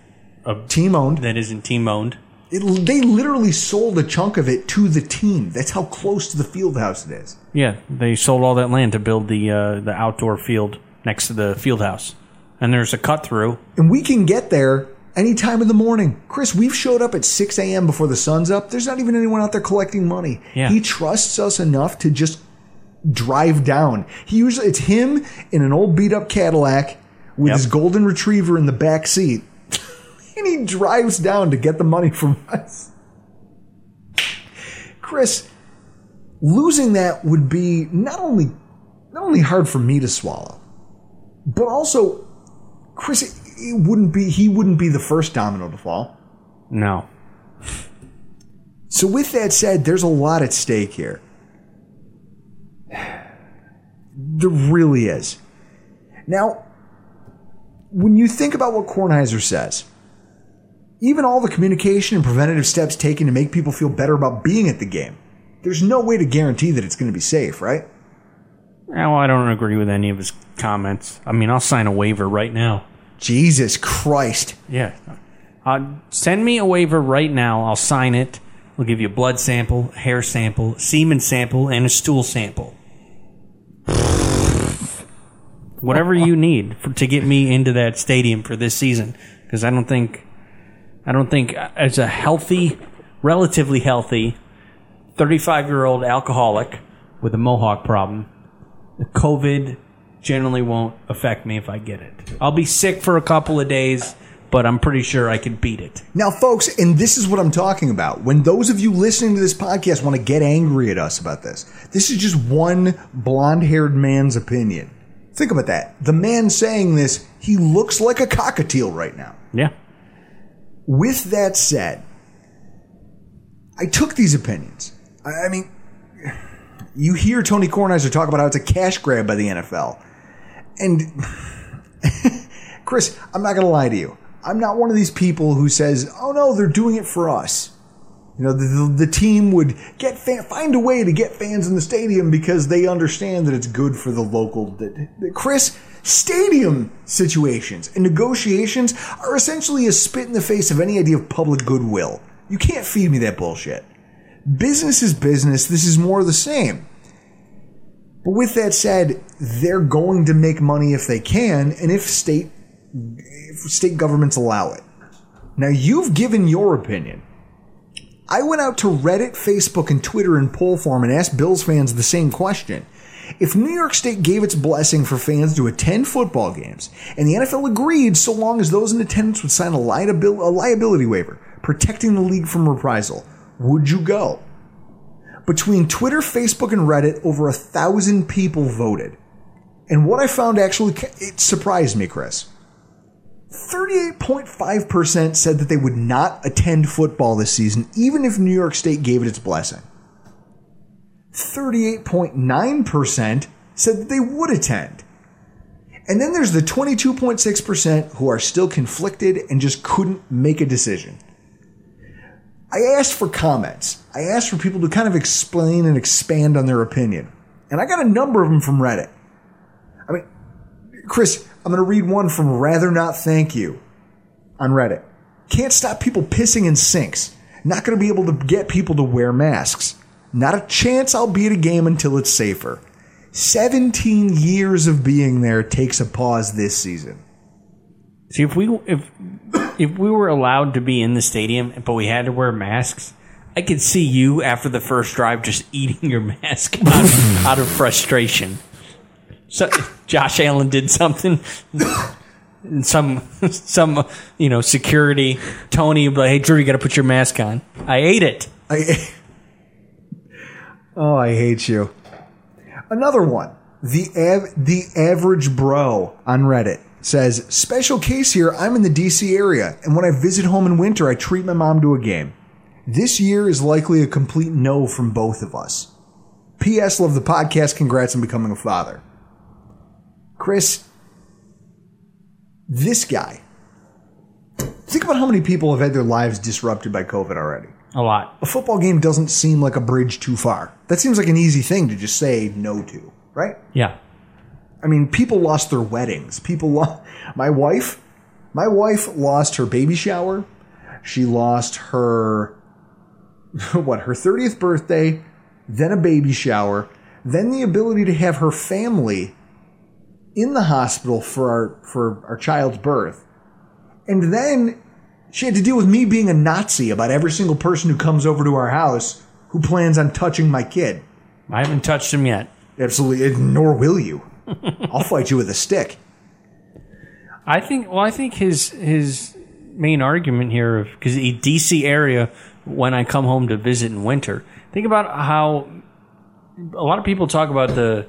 a team owned. that isn't team owned. It, they literally sold a chunk of it to the team. That's how close to the field house it is. Yeah, they sold all that land to build the uh, the outdoor field next to the field house, and there's a cut through. And we can get there any time of the morning. Chris, we've showed up at 6 a.m. before the sun's up. There's not even anyone out there collecting money. Yeah. He trusts us enough to just drive down. He usually it's him in an old beat up Cadillac with Yep. his golden retriever in the back seat. and he drives down to get the money from us. Chris, losing that would be not only not only hard for me to swallow, but also Chris it, it wouldn't be he wouldn't be the first domino to fall. No, So with that said, there's a lot at stake here. There really is. Now, when you think about what Kornheiser says, even all the communication and preventative steps taken to make people feel better about being at the game, there's no way to guarantee that it's going to be safe, right? Well, I don't agree with any of his comments. I mean, I'll sign a waiver right now. Jesus Christ. Yeah, uh, send me a waiver right now. I'll sign it. We'll give you a blood sample, hair sample, semen sample, and a stool sample. Whatever you need for, to get me into that stadium for this season, because I don't think, I don't think uh, as a healthy, relatively healthy, thirty-five-year-old alcoholic with a mohawk problem, COVID generally won't affect me if I get it. I'll be sick for a couple of days, but I'm pretty sure I can beat it. Now, folks, and this is what I'm talking about. When those of you listening to this podcast want to get angry at us about this, this is just one blonde haired man's opinion. Think about that. The man saying this, he looks like a cockatiel right now. Yeah. With that said, I took these opinions. I I mean, you hear Tony Kornheiser talk about how it's a cash grab by the NFL. And Chris, I'm not going to lie to you. I'm not one of these people who says, "Oh no, they're doing it for us." You know, the, the, the team would get fan, find a way to get fans in the stadium because they understand that it's good for the local. The, the- Chris, stadium situations and negotiations are essentially a spit in the face of any idea of public goodwill. You can't feed me that bullshit. Business is business. This is more of the same. But with that said, they're going to make money if they can, and if state if state governments allow it. Now you've given your opinion. I went out to Reddit, Facebook, and Twitter in poll form and asked Bills fans the same question. If New York State gave its blessing for fans to attend football games, and the NFL agreed so long as those in attendance would sign a, a liability waiver protecting the league from reprisal, would you go? Between Twitter, Facebook, and Reddit, over a thousand people voted. And what I found actually, it surprised me, Chris. 38.5% said that they would not attend football this season, even if New York State gave it its blessing. 38.9% said that they would attend. And then there's the 22.6% who are still conflicted and just couldn't make a decision. I asked for comments. I asked for people to kind of explain and expand on their opinion. And I got a number of them from Reddit. I mean, Chris, I'm going to read one from Rather Not Thank You on Reddit. Can't stop people pissing in sinks. Not going to be able to get people to wear masks. Not a chance I'll be at a game until it's safer. 17 years of being there takes a pause this season. See, if we if if we were allowed to be in the stadium, but we had to wear masks, I could see you after the first drive just eating your mask out of, out of frustration. So Josh Allen did something. Some some you know security Tony would be like, hey Drew, you got to put your mask on. I ate it. I, oh, I hate you. Another one. The av- the average bro on Reddit says, "Special case here. I'm in the DC area, and when I visit home in winter, I treat my mom to a game. This year is likely a complete no from both of us. P.S. Love the podcast. Congrats on becoming a father." Chris, this guy. Think about how many people have had their lives disrupted by COVID already A lot. a football game doesn't seem like a bridge too far. That seems like an easy thing to just say no to, right? Yeah. I mean, people lost their weddings. People lost. My wife, my wife lost her baby shower. She lost her what? Her thirtieth birthday, then a baby shower, then the ability to have her family in the hospital for our for our child's birth, and then she had to deal with me being a Nazi about every single person who comes over to our house who plans on touching my kid. I haven't touched him yet. Absolutely, nor will you. I'll fight you with a stick. I think. Well, I think his his main argument here, because the DC area, when I come home to visit in winter, think about how a lot of people talk about the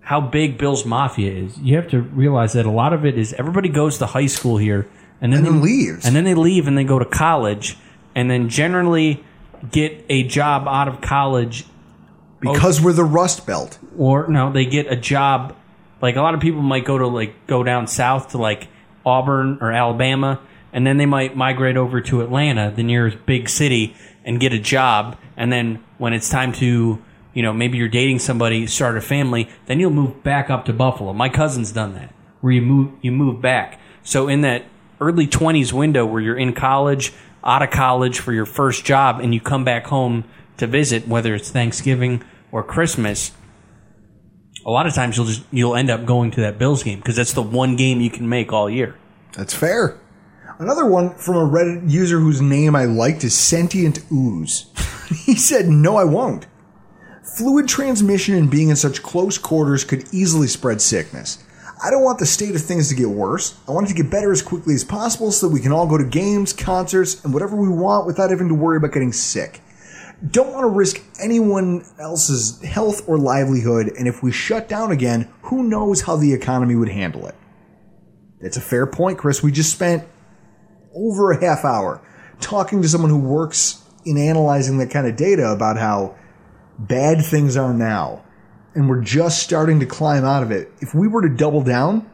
how big Bills Mafia is. You have to realize that a lot of it is everybody goes to high school here, and then And then they, leaves. and then they leave and they go to college, and then generally get a job out of college Because we're the Rust Belt. or no, they get a job. Like a lot of people might go to like go down south to like Auburn or Alabama, and then they might migrate over to Atlanta, the nearest big city, and get a job. And then when it's time to, you know, maybe you're dating somebody, start a family, then you'll move back up to Buffalo. My cousin's done that, where you move you move back. So in that early 20s window where you're in college, out of college for your first job, and you come back home to visit, whether it's Thanksgiving or Christmas, a lot of times you'll just you'll end up going to that Bills game because that's the one game you can make all year. That's fair. Another one from a Reddit user whose name I liked is Sentient Ooze. he said, No, I won't. Fluid transmission and being in such close quarters could easily spread sickness. I don't want the state of things to get worse. I want it to get better as quickly as possible so that we can all go to games, concerts, and whatever we want without having to worry about getting sick. Don't want to risk anyone else's health or livelihood, and if we shut down again, who knows how the economy would handle it. That's a fair point, Chris. We just spent over a half hour talking to someone who works in analyzing that kind of data about how bad things are now. And we're just starting to climb out of it. If we were to double down,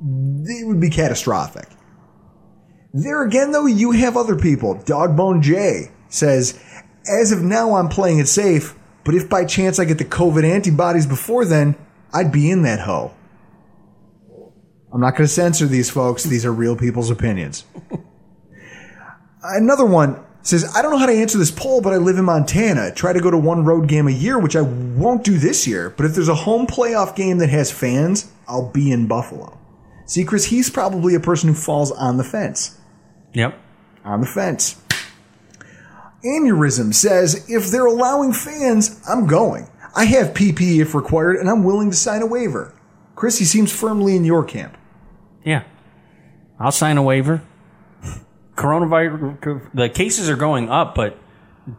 it would be catastrophic. There again, though, you have other people. Dogbone J says, as of now, I'm playing it safe, but if by chance I get the COVID antibodies before then, I'd be in that hoe. I'm not going to censor these folks. These are real people's opinions. Another one says, I don't know how to answer this poll, but I live in Montana. Try to go to one road game a year, which I won't do this year. But if there's a home playoff game that has fans, I'll be in Buffalo. See, Chris, he's probably a person who falls on the fence. Yep. On the fence. Aneurysm says, if they're allowing fans, I'm going. I have PPE if required, and I'm willing to sign a waiver. Chris, he seems firmly in your camp. Yeah. I'll sign a waiver. Coronavirus, the cases are going up, but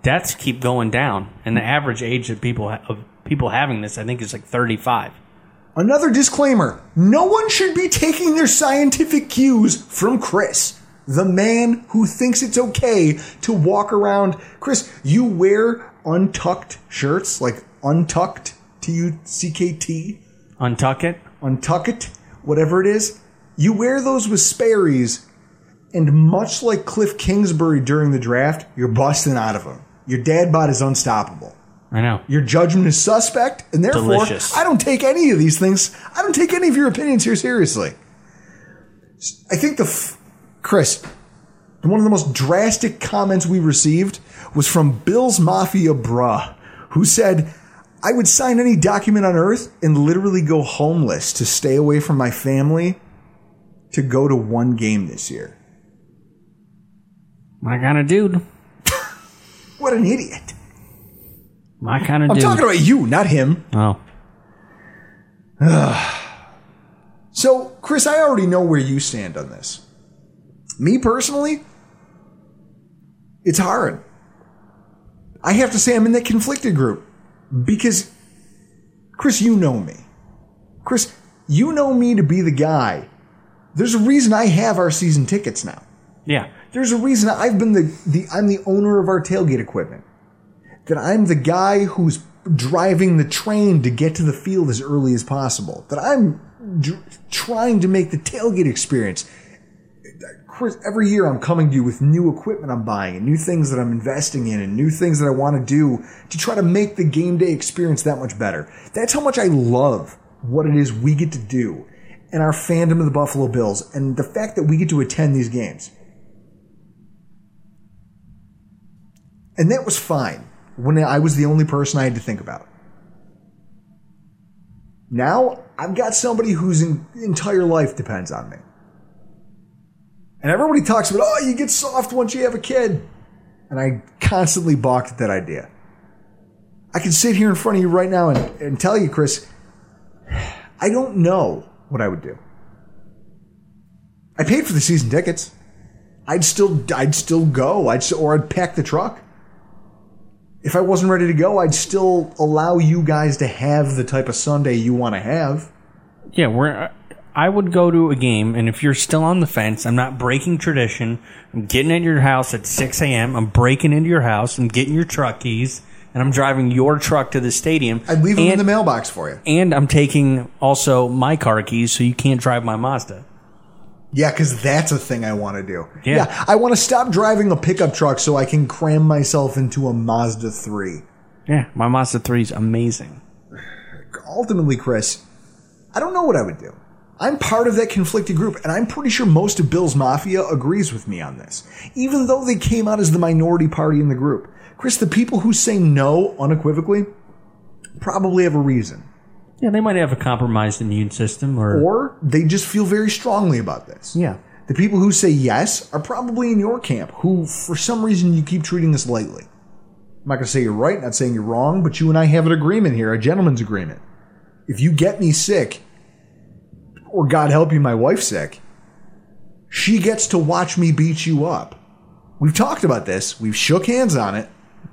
deaths keep going down, and the average age of people of people having this, I think, is like 35. Another disclaimer no one should be taking their scientific cues from Chris, the man who thinks it's okay to walk around. Chris, you wear untucked shirts, like untucked, T U C K T, Untuck it. untuck it, whatever it is. You wear those with Sperry's, And much like Kliff Kingsbury during the draft, you're busting out of them. Your dad bod is unstoppable. I know. Your judgment is suspect, and therefore, Delicious. I don't take any of these things. I don't take any of your opinions here seriously. I think the f- Chris, one of the most drastic comments we received was from Bills Mafia bruh, who said, "I would sign any document on earth and literally go homeless to stay away from my family to go to one game this year." My kind of dude. What an idiot! My kind of dude. I'm dude. talking about you, not him. oh. So, Chris, I already know where you stand on this. Me personally, it's hard. I have to say I'm in that conflicted group because, Chris, you know me. Chris, you know me to be the guy. There's a reason I have our season tickets now. Yeah. There's a reason I've been the, the I'm the owner of our tailgate equipment. That I'm the guy who's driving the train to get to the field as early as possible. That I'm dr- trying to make the tailgate experience. Chris, every year I'm coming to you with new equipment I'm buying and new things that I'm investing in and new things that I want to do to try to make the game day experience that much better. That's how much I love what it is we get to do and our fandom of the Buffalo Bills and the fact that we get to attend these games. And that was fine when I was the only person I had to think about. Now I've got somebody whose entire life depends on me. And everybody talks about, oh, you get soft once you have a kid. And I constantly balked at that idea. I can sit here in front of you right now and, and tell you, Chris, I don't know what I would do. I paid for the season tickets. I'd still, I'd still go. I'd, or I'd pack the truck. If I wasn't ready to go, I'd still allow you guys to have the type of Sunday you want to have. Yeah, we're. I would go to a game, and if you're still on the fence, I'm not breaking tradition. I'm getting at your house at 6 a.m. I'm breaking into your house. I'm getting your truck keys, and I'm driving your truck to the stadium. I'd leave them in the mailbox for you. And I'm taking also my car keys, so you can't drive my Mazda. Yeah, because that's a thing I want to do. Yeah. I want to stop driving a pickup truck so I can cram myself into a Mazda 3. Yeah, my Mazda 3 is amazing. Ultimately, Chris, I don't know what I would do. I'm part of that conflicted group, and I'm pretty sure most of Bills Mafia agrees with me on this, even though they came out as the minority party in the group. Chris, the people who say no unequivocally probably have a reason. Yeah, they might have a compromised immune system, or, Or they just feel very strongly about this. yeah, The people who say yes are probably in your camp, who for some reason you keep treating this lightly. I'm not going to say you're right, not saying you're wrong, but you and I have an agreement here, a gentleman's agreement. If you get me sick, or God help you, my wife's sick, she gets to watch me beat you up. We've talked about this. We've shook hands on it.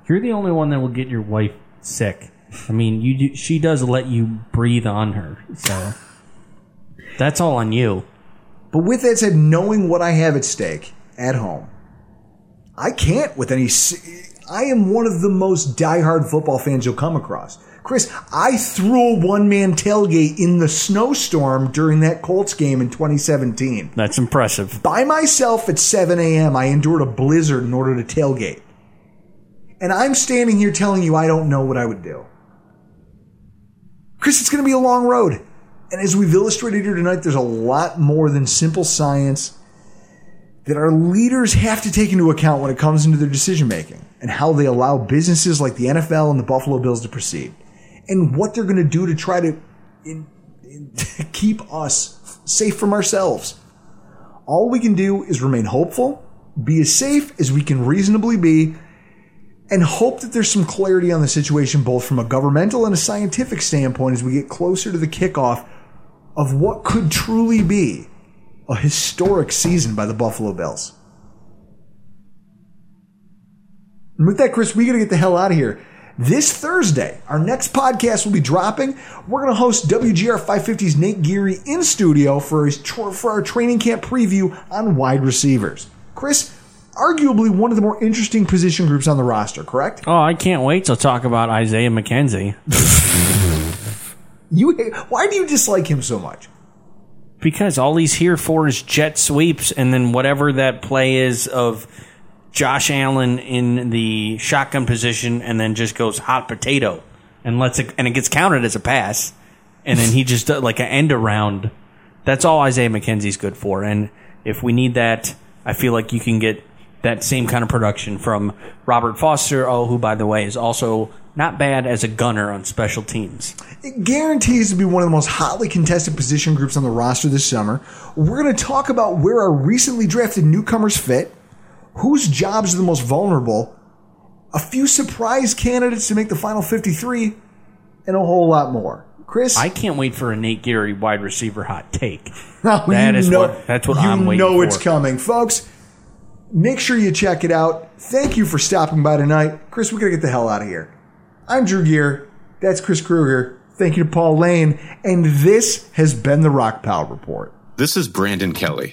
you're the only one that will get your wife sick. I mean, you do, she does let you breathe on her, so that's all on you. But with that said, knowing what I have at stake at home, I can't with any. I am one of the most diehard football fans you'll come across. Chris, I threw a one man tailgate in the snowstorm during that Colts game in 2017. That's impressive. By myself at 7 a.m., I endured a blizzard in order to tailgate. And I'm standing here telling you I don't know what I would do. Chris, it's going to be a long road. And as we've illustrated here tonight, there's a lot more than simple science that our leaders have to take into account when it comes into their decision making and how they allow businesses like the NFL and the Buffalo Bills to proceed and what they're going to do to try to in, in, keep us safe from ourselves. All we can do is remain hopeful, be as safe as we can reasonably be, and hope that there's some clarity on the situation, both from a governmental and a scientific standpoint, as we get closer to the kickoff of what could truly be a historic season by the Buffalo Bills. And with that, Chris, we got to get the hell out of here. This Thursday, our next podcast will be dropping. We're going to host WGR 550's Nate Geary in studio for, his, for our training camp preview on wide receivers. Chris, arguably one of the more interesting position groups on the roster, correct? Oh, I can't wait to talk about Isaiah McKenzie You, why do you dislike him so much? Because all he's here for is jet sweeps, and then whatever that play is of Josh Allen in the shotgun position, and then just goes hot potato and lets it, and it gets counted as a pass, and then he just does like an end around. That's all Isaiah McKenzie's good for, and if we need that, I feel like you can get that same kind of production from Robert Foster, oh, who by the way is also not bad as a gunner on special teams. It guarantees to be one of the most hotly contested position groups on the roster this summer. We're going to talk about where our recently drafted newcomers fit, whose jobs are the most vulnerable, a few surprise candidates to make the final 53, and a whole lot more. Chris, I can't wait for a Nate Geary wide receiver hot take. That you is know, what- that's what you I'm waiting know for. it's coming, folks. Make sure you check it out. Thank you for stopping by tonight, Chris. We gotta get the hell out of here. I'm Drew Gear. That's Chris Kruger. Thank you to Paul Lane, and this has been the Rockpile Report. This is Brandon Kelly,